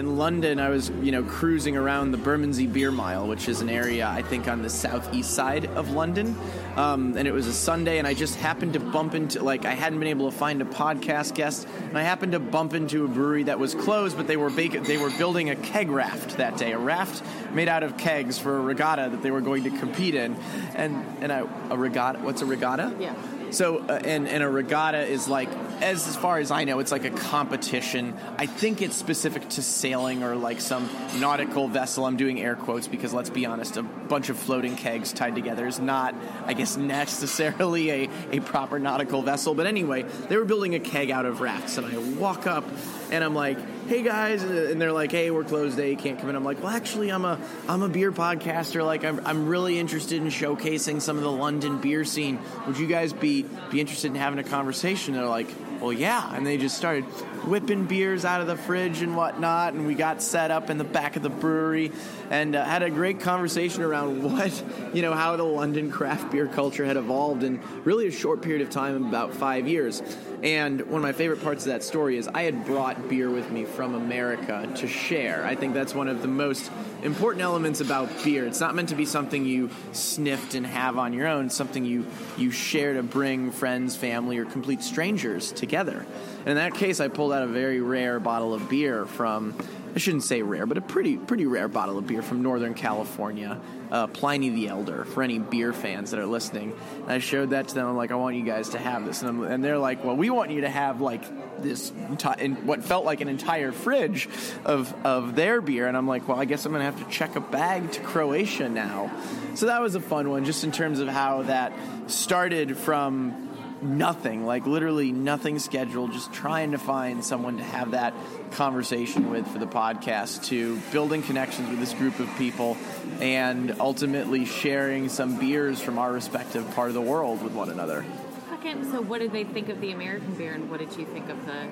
in London, I was, you know, cruising around the Bermondsey Beer Mile, which is an area I think on the southeast side of London. Um, and it was a Sunday, and I just happened to bump into, like, I hadn't been able to find a podcast guest, and I happened to bump into a brewery that was closed, but they were they were building a keg raft that day, a raft made out of kegs for a regatta that they were going to compete in, and and I, a regatta. What's a regatta? Yeah. So, uh, and, and a regatta is like, as, as far as I know, it's like a competition. I think it's specific to sailing or like some nautical vessel. I'm doing air quotes because let's be honest, a bunch of floating kegs tied together is not, I guess, necessarily a, a proper nautical vessel. But anyway, they were building a keg out of rafts, and I walk up and I'm like, hey guys, and they're like, hey, we're closed today, can't come in. I'm like, well, actually, I'm a I'm a beer podcaster. Like, I'm, I'm really interested in showcasing some of the London beer scene. Would you guys be be interested in having a conversation? They're like, well, yeah, and they just started whipping beers out of the fridge and whatnot, and we got set up in the back of the brewery and uh, had a great conversation around what you know how the London craft beer culture had evolved in really a short period of time, about five years. And one of my favorite parts of that story is I had brought beer with me from America to share. I think that's one of the most important elements about beer. It's not meant to be something you sniffed and have on your own, it's something you, you share to bring friends, family, or complete strangers together. And in that case, I pulled out a very rare bottle of beer from I shouldn't say rare, but a pretty pretty rare bottle of beer from Northern California, uh, Pliny the Elder. For any beer fans that are listening, and I showed that to them. I'm like, I want you guys to have this, and, and they're like, Well, we want you to have like this, enti- what felt like an entire fridge of of their beer, and I'm like, Well, I guess I'm gonna have to check a bag to Croatia now. So that was a fun one, just in terms of how that started from nothing, like literally nothing scheduled, just trying to find someone to have that conversation with for the podcast, to building connections with this group of people, and ultimately sharing some beers from our respective part of the world with one another. Second, so what did they think of the American beer, and what did you think of the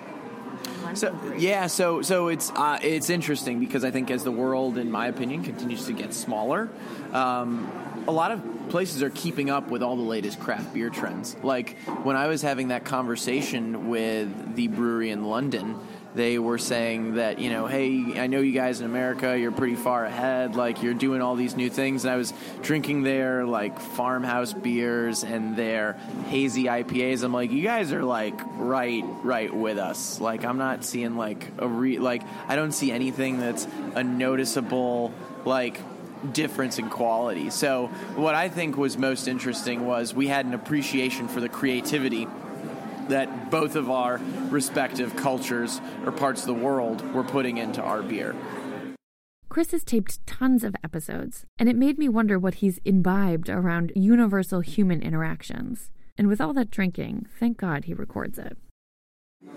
so yeah, so so it's uh, it's interesting because I think as the world, in my opinion, continues to get smaller, um, a lot of places are keeping up with all the latest craft beer trends. Like when I was having that conversation with the brewery in London, they were saying that, you know, hey, I know you guys in America, you're pretty far ahead, like you're doing all these new things. And I was drinking their like farmhouse beers and their hazy IPAs. I'm like, you guys are like right, right with us. Like I'm not seeing like a re like I don't see anything that's a noticeable like difference in quality. So, what I think was most interesting was we had an appreciation for the creativity that both of our respective cultures or parts of the world were putting into our beer. Chris has taped tons of episodes, and it made me wonder what he's imbibed around universal human interactions. And with all that drinking, thank God he records it.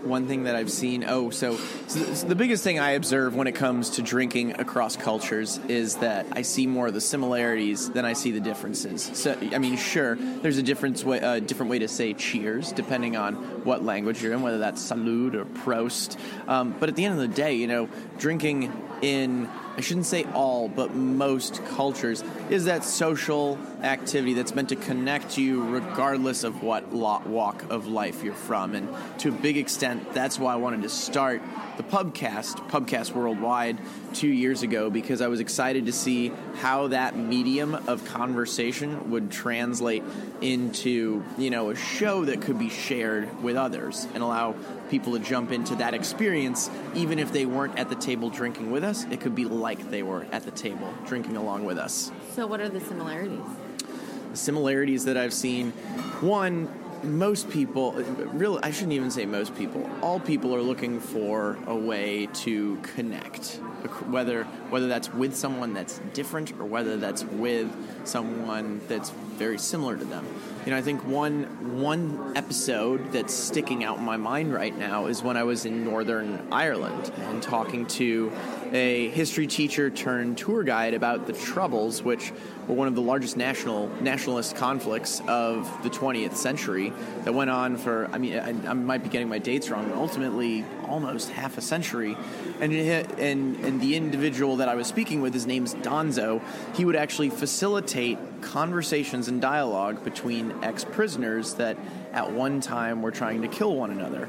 One thing that I've seen, oh, so, so, the biggest thing I observe when it comes to drinking across cultures is that I see more of the similarities than I see the differences. So, I mean, sure, there's a different way, a different way to say cheers depending on what language you're in, whether that's salud or prost. Um, but at the end of the day, you know, drinking in I shouldn't say all, but most cultures, is that social activity that's meant to connect you regardless of what walk of life you're from. And to a big extent, that's why I wanted to start the Pubcast, Pubcast Worldwide, two years ago because I was excited to see how that medium of conversation would translate into, you know, a show that could be shared with others and allow people to jump into that experience even if they weren't at the table drinking with us. It could be like they were at the table drinking along with us. So, what are the similarities? The similarities that I've seen one, most people, really, I shouldn't even say most people, all people are looking for a way to connect. Whether whether that's with someone that's different or whether that's with someone that's very similar to them. You know, I think one one episode that's sticking out in my mind right now is when I was in Northern Ireland and talking to a history teacher turned tour guide about the Troubles, which were one of the largest national nationalist conflicts of the 20th century that went on for. I mean, I, I might be getting my dates wrong, but ultimately almost half a century. And and and the individual that I was speaking with, his name's Donzo. He would actually facilitate conversations and dialogue between ex-prisoners that at one time were trying to kill one another.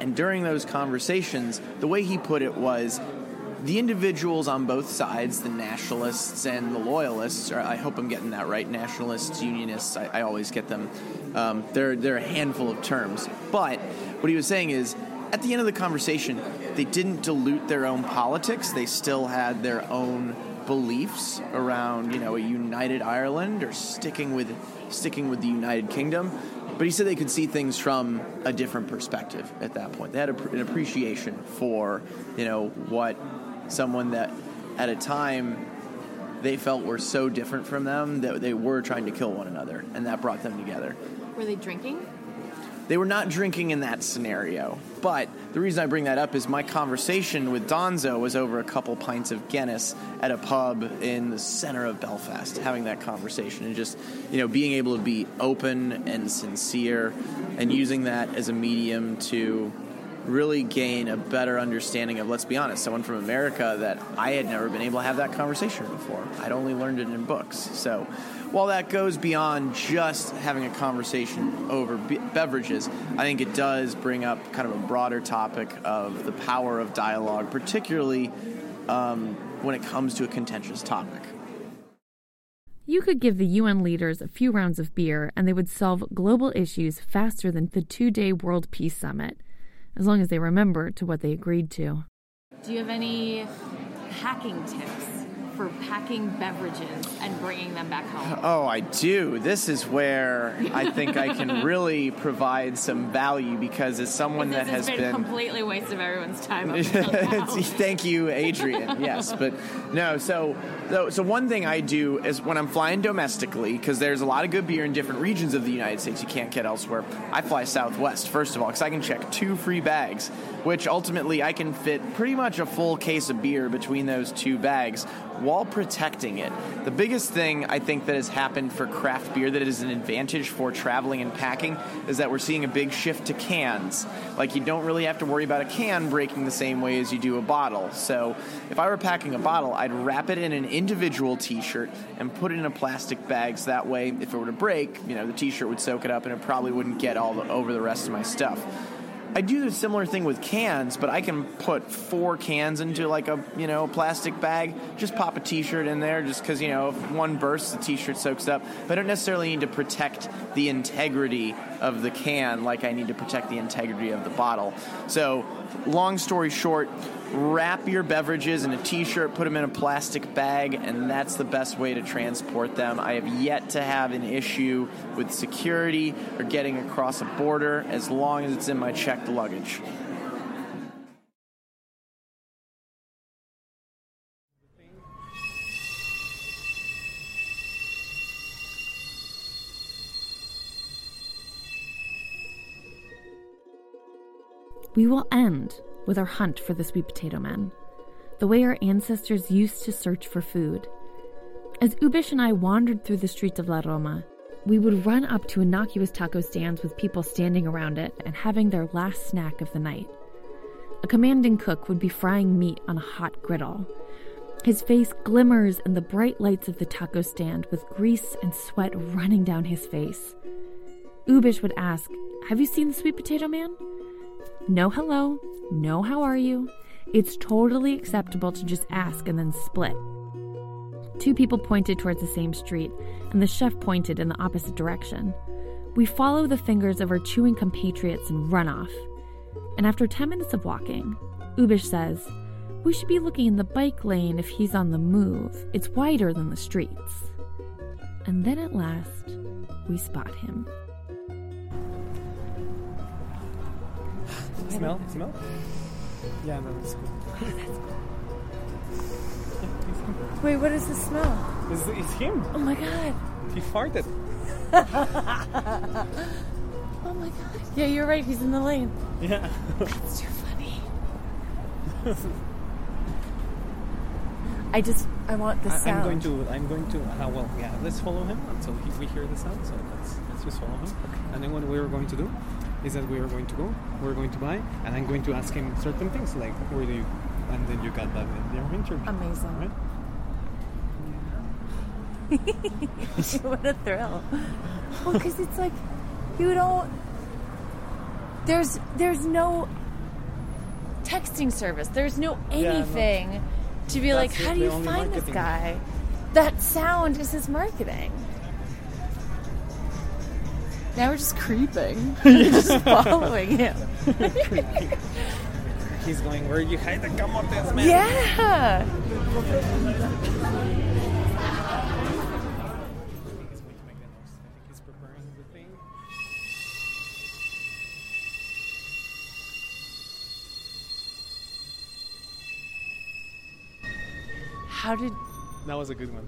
And during those conversations, the way he put it was the individuals on both sides, the nationalists and the loyalists, I hope I'm getting that right, nationalists, unionists, I, I always get them. Um, they're, they're a handful of terms. But what he was saying is, at the end of the conversation, they didn't dilute their own politics. They still had their own beliefs around, you know, a united Ireland or sticking with sticking with the United Kingdom. But he said they could see things from a different perspective at that point. They had a, an appreciation for, you know, what someone that at a time they felt were so different from them that they were trying to kill one another, and that brought them together. Were they drinking? They were not drinking in that scenario. But the reason I bring that up is my conversation with Donzo was over a couple pints of Guinness at a pub in the center of Belfast, having that conversation and just, you know, being able to be open and sincere and using that as a medium to really gain a better understanding of, let's be honest, someone from America that I had never been able to have that conversation before. I'd only learned it in books. So while that goes beyond just having a conversation over be- beverages, I think it does bring up kind of a broader topic of the power of dialogue, particularly um, when it comes to a contentious topic. You could give the UN leaders a few rounds of beer and they would solve global issues faster than the two day World Peace Summit as long as they remember to what they agreed to. Do you have any hacking tips for packing beverages and bringing them back home? Oh, I do. This is where I think I can really provide some value because as someone that has been, been completely waste of everyone's time. Thank you, Adrian. Yes, but no. So, so, so one thing I do is when I'm flying domestically, because there's a lot of good beer in different regions of the United States you can't get elsewhere. I fly Southwest first of all because I can check two free bags, which ultimately I can fit pretty much a full case of beer between those two bags while protecting it. The biggest thing I think that has happened for craft beer that is an advantage for traveling and packing is that we're seeing a big shift to cans. Like you don't really have to worry about a can breaking the same way as you do a bottle. So if I were packing a bottle, I'd wrap it in an individual t-shirt and put it in a plastic bag so that way if it were to break, you know, the t-shirt would soak it up and it probably wouldn't get all the, over the rest of my stuff. I do the similar thing with cans, but I can put four cans into like a you know plastic bag. Just pop a T-shirt in there, just because you know if one bursts, the T-shirt soaks up. But I don't necessarily need to protect the integrity of the can like I need to protect the integrity of the bottle. So, long story short, wrap your beverages in a T-shirt, put them in a plastic bag, and that's the best way to transport them. I have yet to have an issue with security or getting across a border as long as it's in my checked luggage. We will end with our hunt for the sweet potato men, the way our ancestors used to search for food. As Ubish and I wandered through the streets of La Roma, we would run up to innocuous taco stands with people standing around it and having their last snack of the night. A commanding cook would be frying meat on a hot griddle. His face glimmers in the bright lights of the taco stand with grease and sweat running down his face. Ubish would ask, Have you seen the sweet potato man? No hello, no how are you. It's totally acceptable to just ask and then split. Two people pointed towards the same street, and the chef pointed in the opposite direction. We follow the fingers of our chewing compatriots and run off. And after 10 minutes of walking, Ubish says, We should be looking in the bike lane if he's on the move. It's wider than the streets. And then at last, we spot him. Smell? Smell? Yeah, no, it's good. Wait, what is the smell? It's, it's him. Oh my god. He farted. Oh my god. Yeah, you're right. He's in the lane. Yeah. That's too funny. I just, I want the I, sound. I'm going to. I'm going to. Uh, well, yeah. Let's follow him until he, we hear the sound. So let's let's just follow him. Okay. And then what we are going to do is that we are going to go. We're going to buy, and I'm going to ask him certain things like where do you, and then you got that in interview. Amazing. Right? what a thrill. Well, because it's like, you don't, there's, there's no texting service. There's no Yeah, no. anything to be like, That's how do you find this guy? That sound is his marketing. Now we're just creeping. We're just following him. He's going. Where you hide the this man? Yeah. He's going to make the noise. I think he's preparing the thing. How did, That was a good one.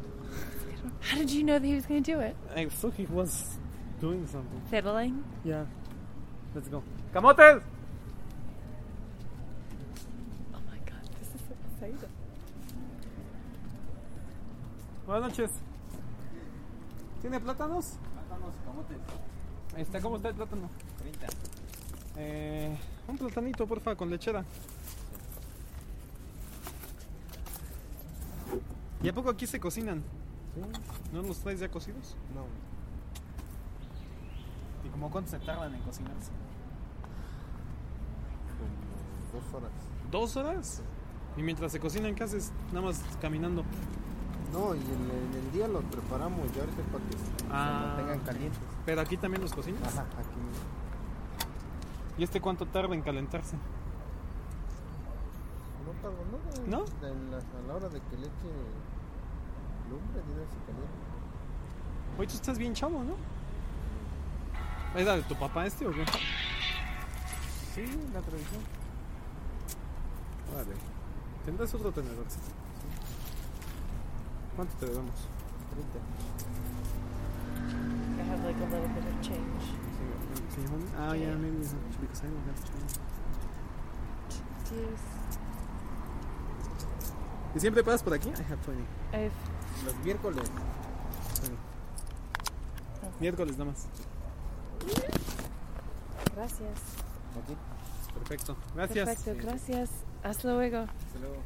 how did you know that he was going to do it? I thought he was doing something. Fiddling? Yeah. Let's go. Camotes. Oh my god, this is so exciting. Buenas noches. ¿Tiene plátanos? Plátanos, camotes. Ahí está, ¿cómo está el plátano? 30. Eh, un platanito, porfa, con lechera. ¿Y a poco aquí se cocinan? ¿No los traes ya cocidos? No. ¿Y como cuánto se tardan en cocinarse? Dos horas. ¿Dos horas? ¿Y mientras se cocinan qué haces? Nada más caminando. No, y en, en el día los preparamos ya ahorita para que se Ah. mantengan calientes. ¿Pero aquí también los cocinas? Ajá, aquí. ¿Y este cuánto tarda en calentarse? No tardo nada. ¿No? En la- a la hora de que le eche lumbre, de una vez se calienta. Oye, tú estás bien chavo, ¿no? ¿Es la de tu papá este o qué? Sí, la tradición. Vale. ¿Tendrás otro tenedor? ¿Cuánto te debemos? 30. I have like a little bit of change. Can you hold me? Ah, yeah, maybe have to because I don't have change. ¿Y siempre pasas por aquí? I have 20. I've Los miércoles. 20. Miércoles nada más. Gracias. Aquí. Perfecto. Gracias. Perfecto, gracias. Hasta luego. Hasta luego.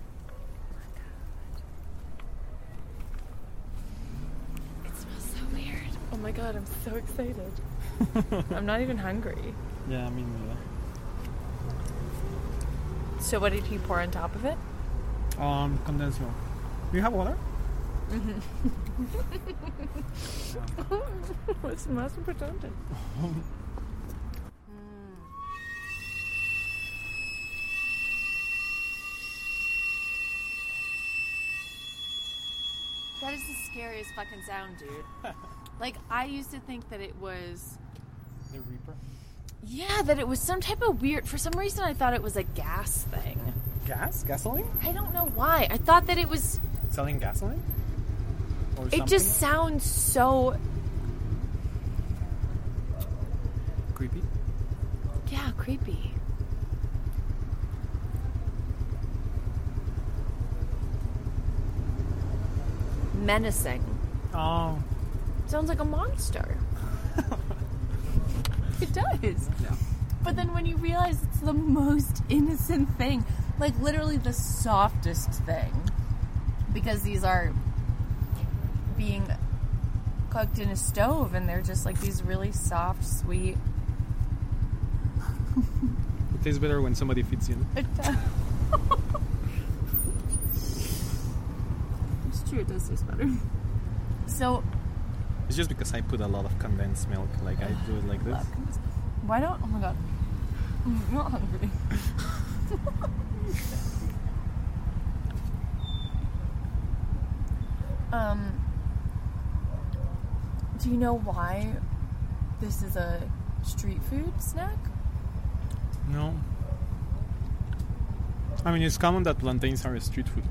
It smells so weird. Oh my god, I'm so excited. I'm not even hungry. Yeah, I mean, yeah. So what did he pour on top of it? Um, condensed milk. Do you have water? What's the most important? Scariest fucking sound, dude. like I used to think that it was The Reaper. yeah, that it was some type of weird for some reason I thought it was a gas thing. Gas? Gasoline? I don't know why. I thought that it was Selling gasoline? Or it just sounds so creepy. yeah, creepy. Menacing. Oh. Sounds like a monster. it does. Yeah. But then when you realize it's the most innocent thing, like literally the softest thing, because these are being cooked in a stove and they're just like these really soft, sweet. It tastes better when somebody feeds you. It does. True, it does taste better. So, It's just because I put a lot of condensed milk. Like I do it like this. why don't. Oh my god. I'm not hungry. um, do you know why this is a street food snack? No. I mean, it's common that plantains are a street food.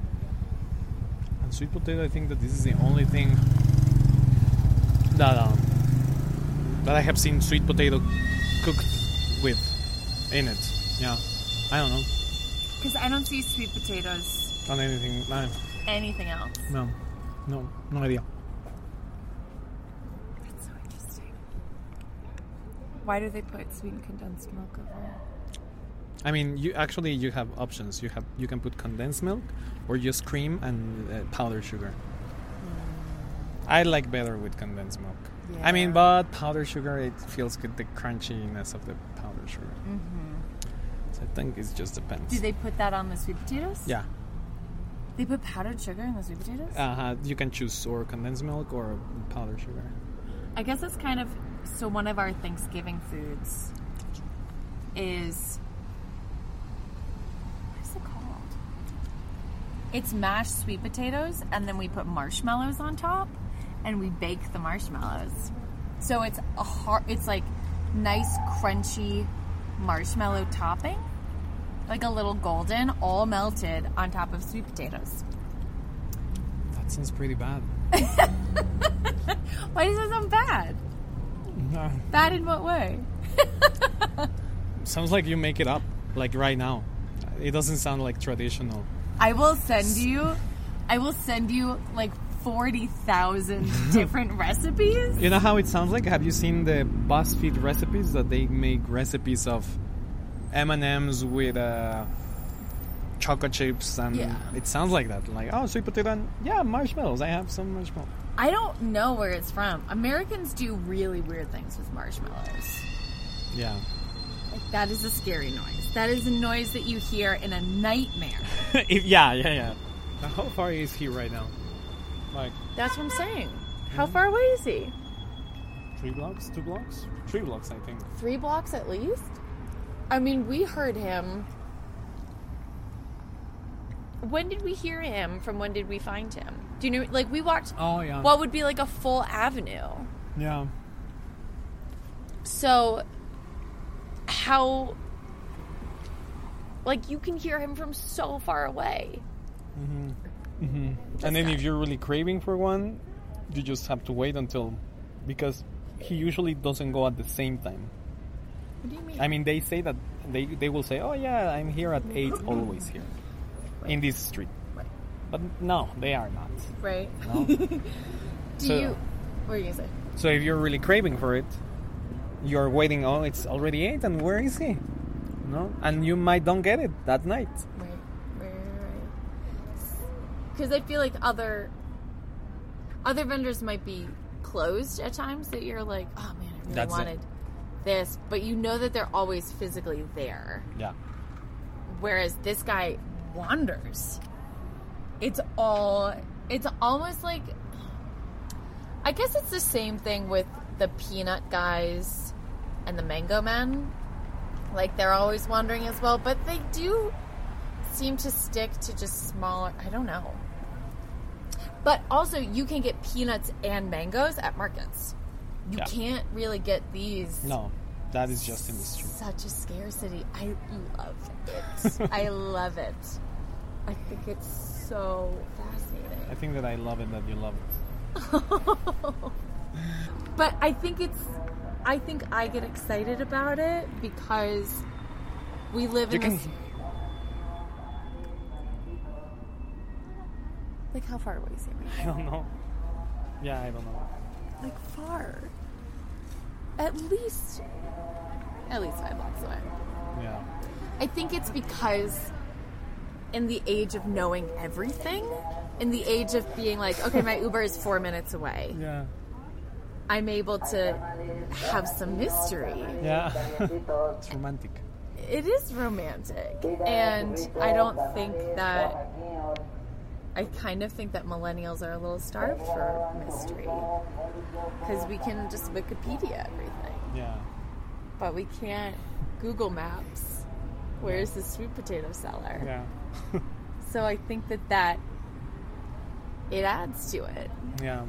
Sweet potato, I think that this is the only thing that um, that I have seen sweet potato cooked with in it. Yeah, I don't know Because I don't see sweet potatoes on anything. No, anything else. no, no, no idea. That's so interesting. Why do they put sweetened condensed milk over it? I mean, you actually you have options. You have you can put condensed milk or just cream and uh, powdered sugar. I like better with condensed milk. I mean, but powdered sugar it feels good the crunchiness of the powdered sugar. Mm-hmm. So I think it just depends. Do they put that on the sweet potatoes? Yeah, They put powdered sugar in the sweet potatoes? uh, huh. you can choose or condensed milk or powdered sugar. I guess it's kind of so one of our Thanksgiving foods is what is it called? It's mashed sweet potatoes and then we put marshmallows on top and we bake the marshmallows. So it's a hard it's like nice crunchy marshmallow topping. Like a little golden, all melted on top of sweet potatoes. That sounds pretty bad. Why does that sound bad? No. Bad in what way? Sounds like you make it up, like right now. It doesn't sound like traditional. I will send you. I will send you like forty thousand different recipes. You know how it sounds like? Have you seen the BuzzFeed recipes that they make recipes of M&Ms with uh, chocolate chips and Yeah. it sounds like that. Like, oh, sweet potato and yeah, marshmallows. I have some marshmallows. I don't know where it's from. Americans do really weird things with marshmallows. Yeah. Like that is a scary noise. That is a noise that you hear in a nightmare. Yeah, yeah, yeah. Now, how far is he right now? Like That's what I'm saying. How hmm? far away is he? three blocks, two blocks, three blocks, I think. Three blocks at least. I mean, we heard him when did we hear him from when did we find him? Do you know like we walked Oh yeah. what would be like a full avenue. yeah. So how like you can hear him from so far away. Mm-hmm. Mm-hmm. And then if you're really craving for one, you just have to wait until because he usually doesn't go at the same time. What do you mean? I mean, they say that they they will say, "Oh yeah, I'm here at eight, always here, in this street." But no, they are not. right? No. Do So- you what are you gonna say? so if you're really craving for it, you're waiting. Oh, it's already eight, and where is he? No, and you might don't get it that night. Right, right, right. Because I feel like other other vendors might be closed at times that you're like, oh man, I really That's it. wanted this, but you know that they're always physically there. Yeah. Whereas this guy wanders. It's all. It's almost like. I guess it's the same thing with the peanut guys and the mango men. Like they're always wandering as well, but they do seem to stick to just smaller. I don't know. But also, you can get peanuts and mangoes at markets. You Yeah. can't really get these. No, that is just in the street. Such a scarcity. I love it. I love it. I think it's so fascinating. I think that I love it that you love it. But I think it's. I think I get excited about it because we live You in can. this. Like how far away is it? I don't know. Yeah, I don't know. Like far. At least. At least five blocks away. Yeah. I think it's because in the age of knowing everything, in the age of being like, okay, my Uber is four minutes away, Yeah. I'm able to have some mystery. Yeah. it's romantic. It is romantic. And I don't think that. I kind of think that millennials are a little starved for mystery. Because we can just Wikipedia everything. Yeah. But we can't Google Maps. Where's the sweet potato seller? Yeah. So I think that that it adds to it. Yeah.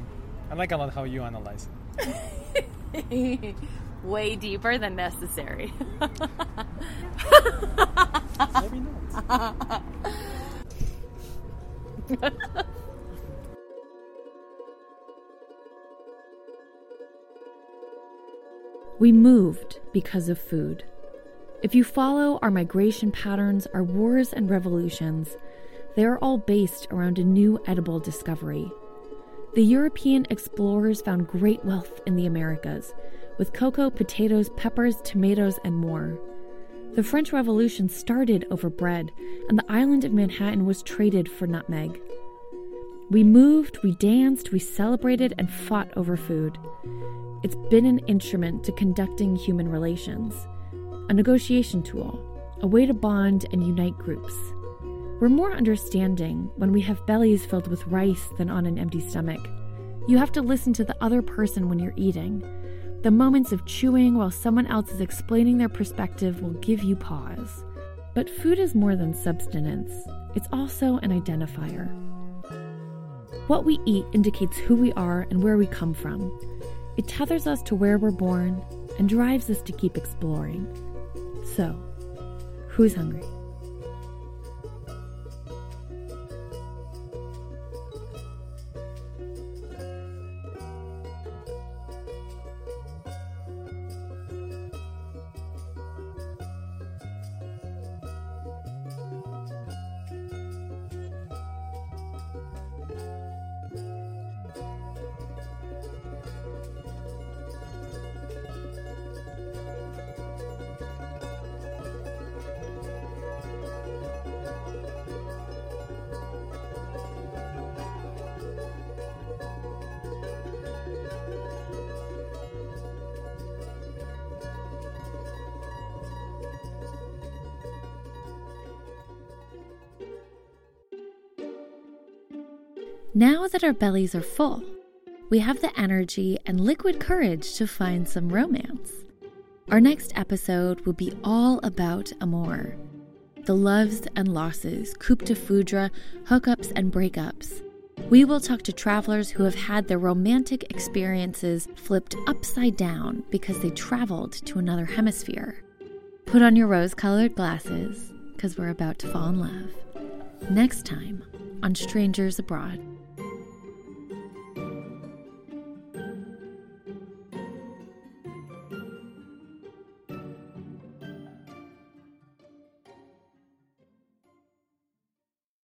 I like a lot how you analyze it. Way deeper than necessary. We moved because of food. If you follow our migration patterns, our wars and revolutions, they are all based around a new edible discovery. The European explorers found great wealth in the Americas, with cocoa, potatoes, peppers, tomatoes, and more. The French Revolution started over bread, and the island of Manhattan was traded for nutmeg. We moved, we danced, we celebrated, and fought over food. It's been an instrument to conducting human relations, a negotiation tool, a way to bond and unite groups. We're more understanding when we have bellies filled with rice than on an empty stomach. You have to listen to the other person when you're eating. The moments of chewing while someone else is explaining their perspective will give you pause. But food is more than subsistence, it's also an identifier. What we eat indicates who we are and where we come from. It tethers us to where we're born and drives us to keep exploring. So, who's hungry? That our bellies are full, we have the energy and liquid courage to find some romance. Our next episode will be all about amour. the loves and losses, coup de foudre, hookups and breakups. We will talk to travelers who have had their romantic experiences flipped upside down because they traveled to another hemisphere. Put on your rose colored glasses because we're about to fall in love. Next time on Strangers Abroad.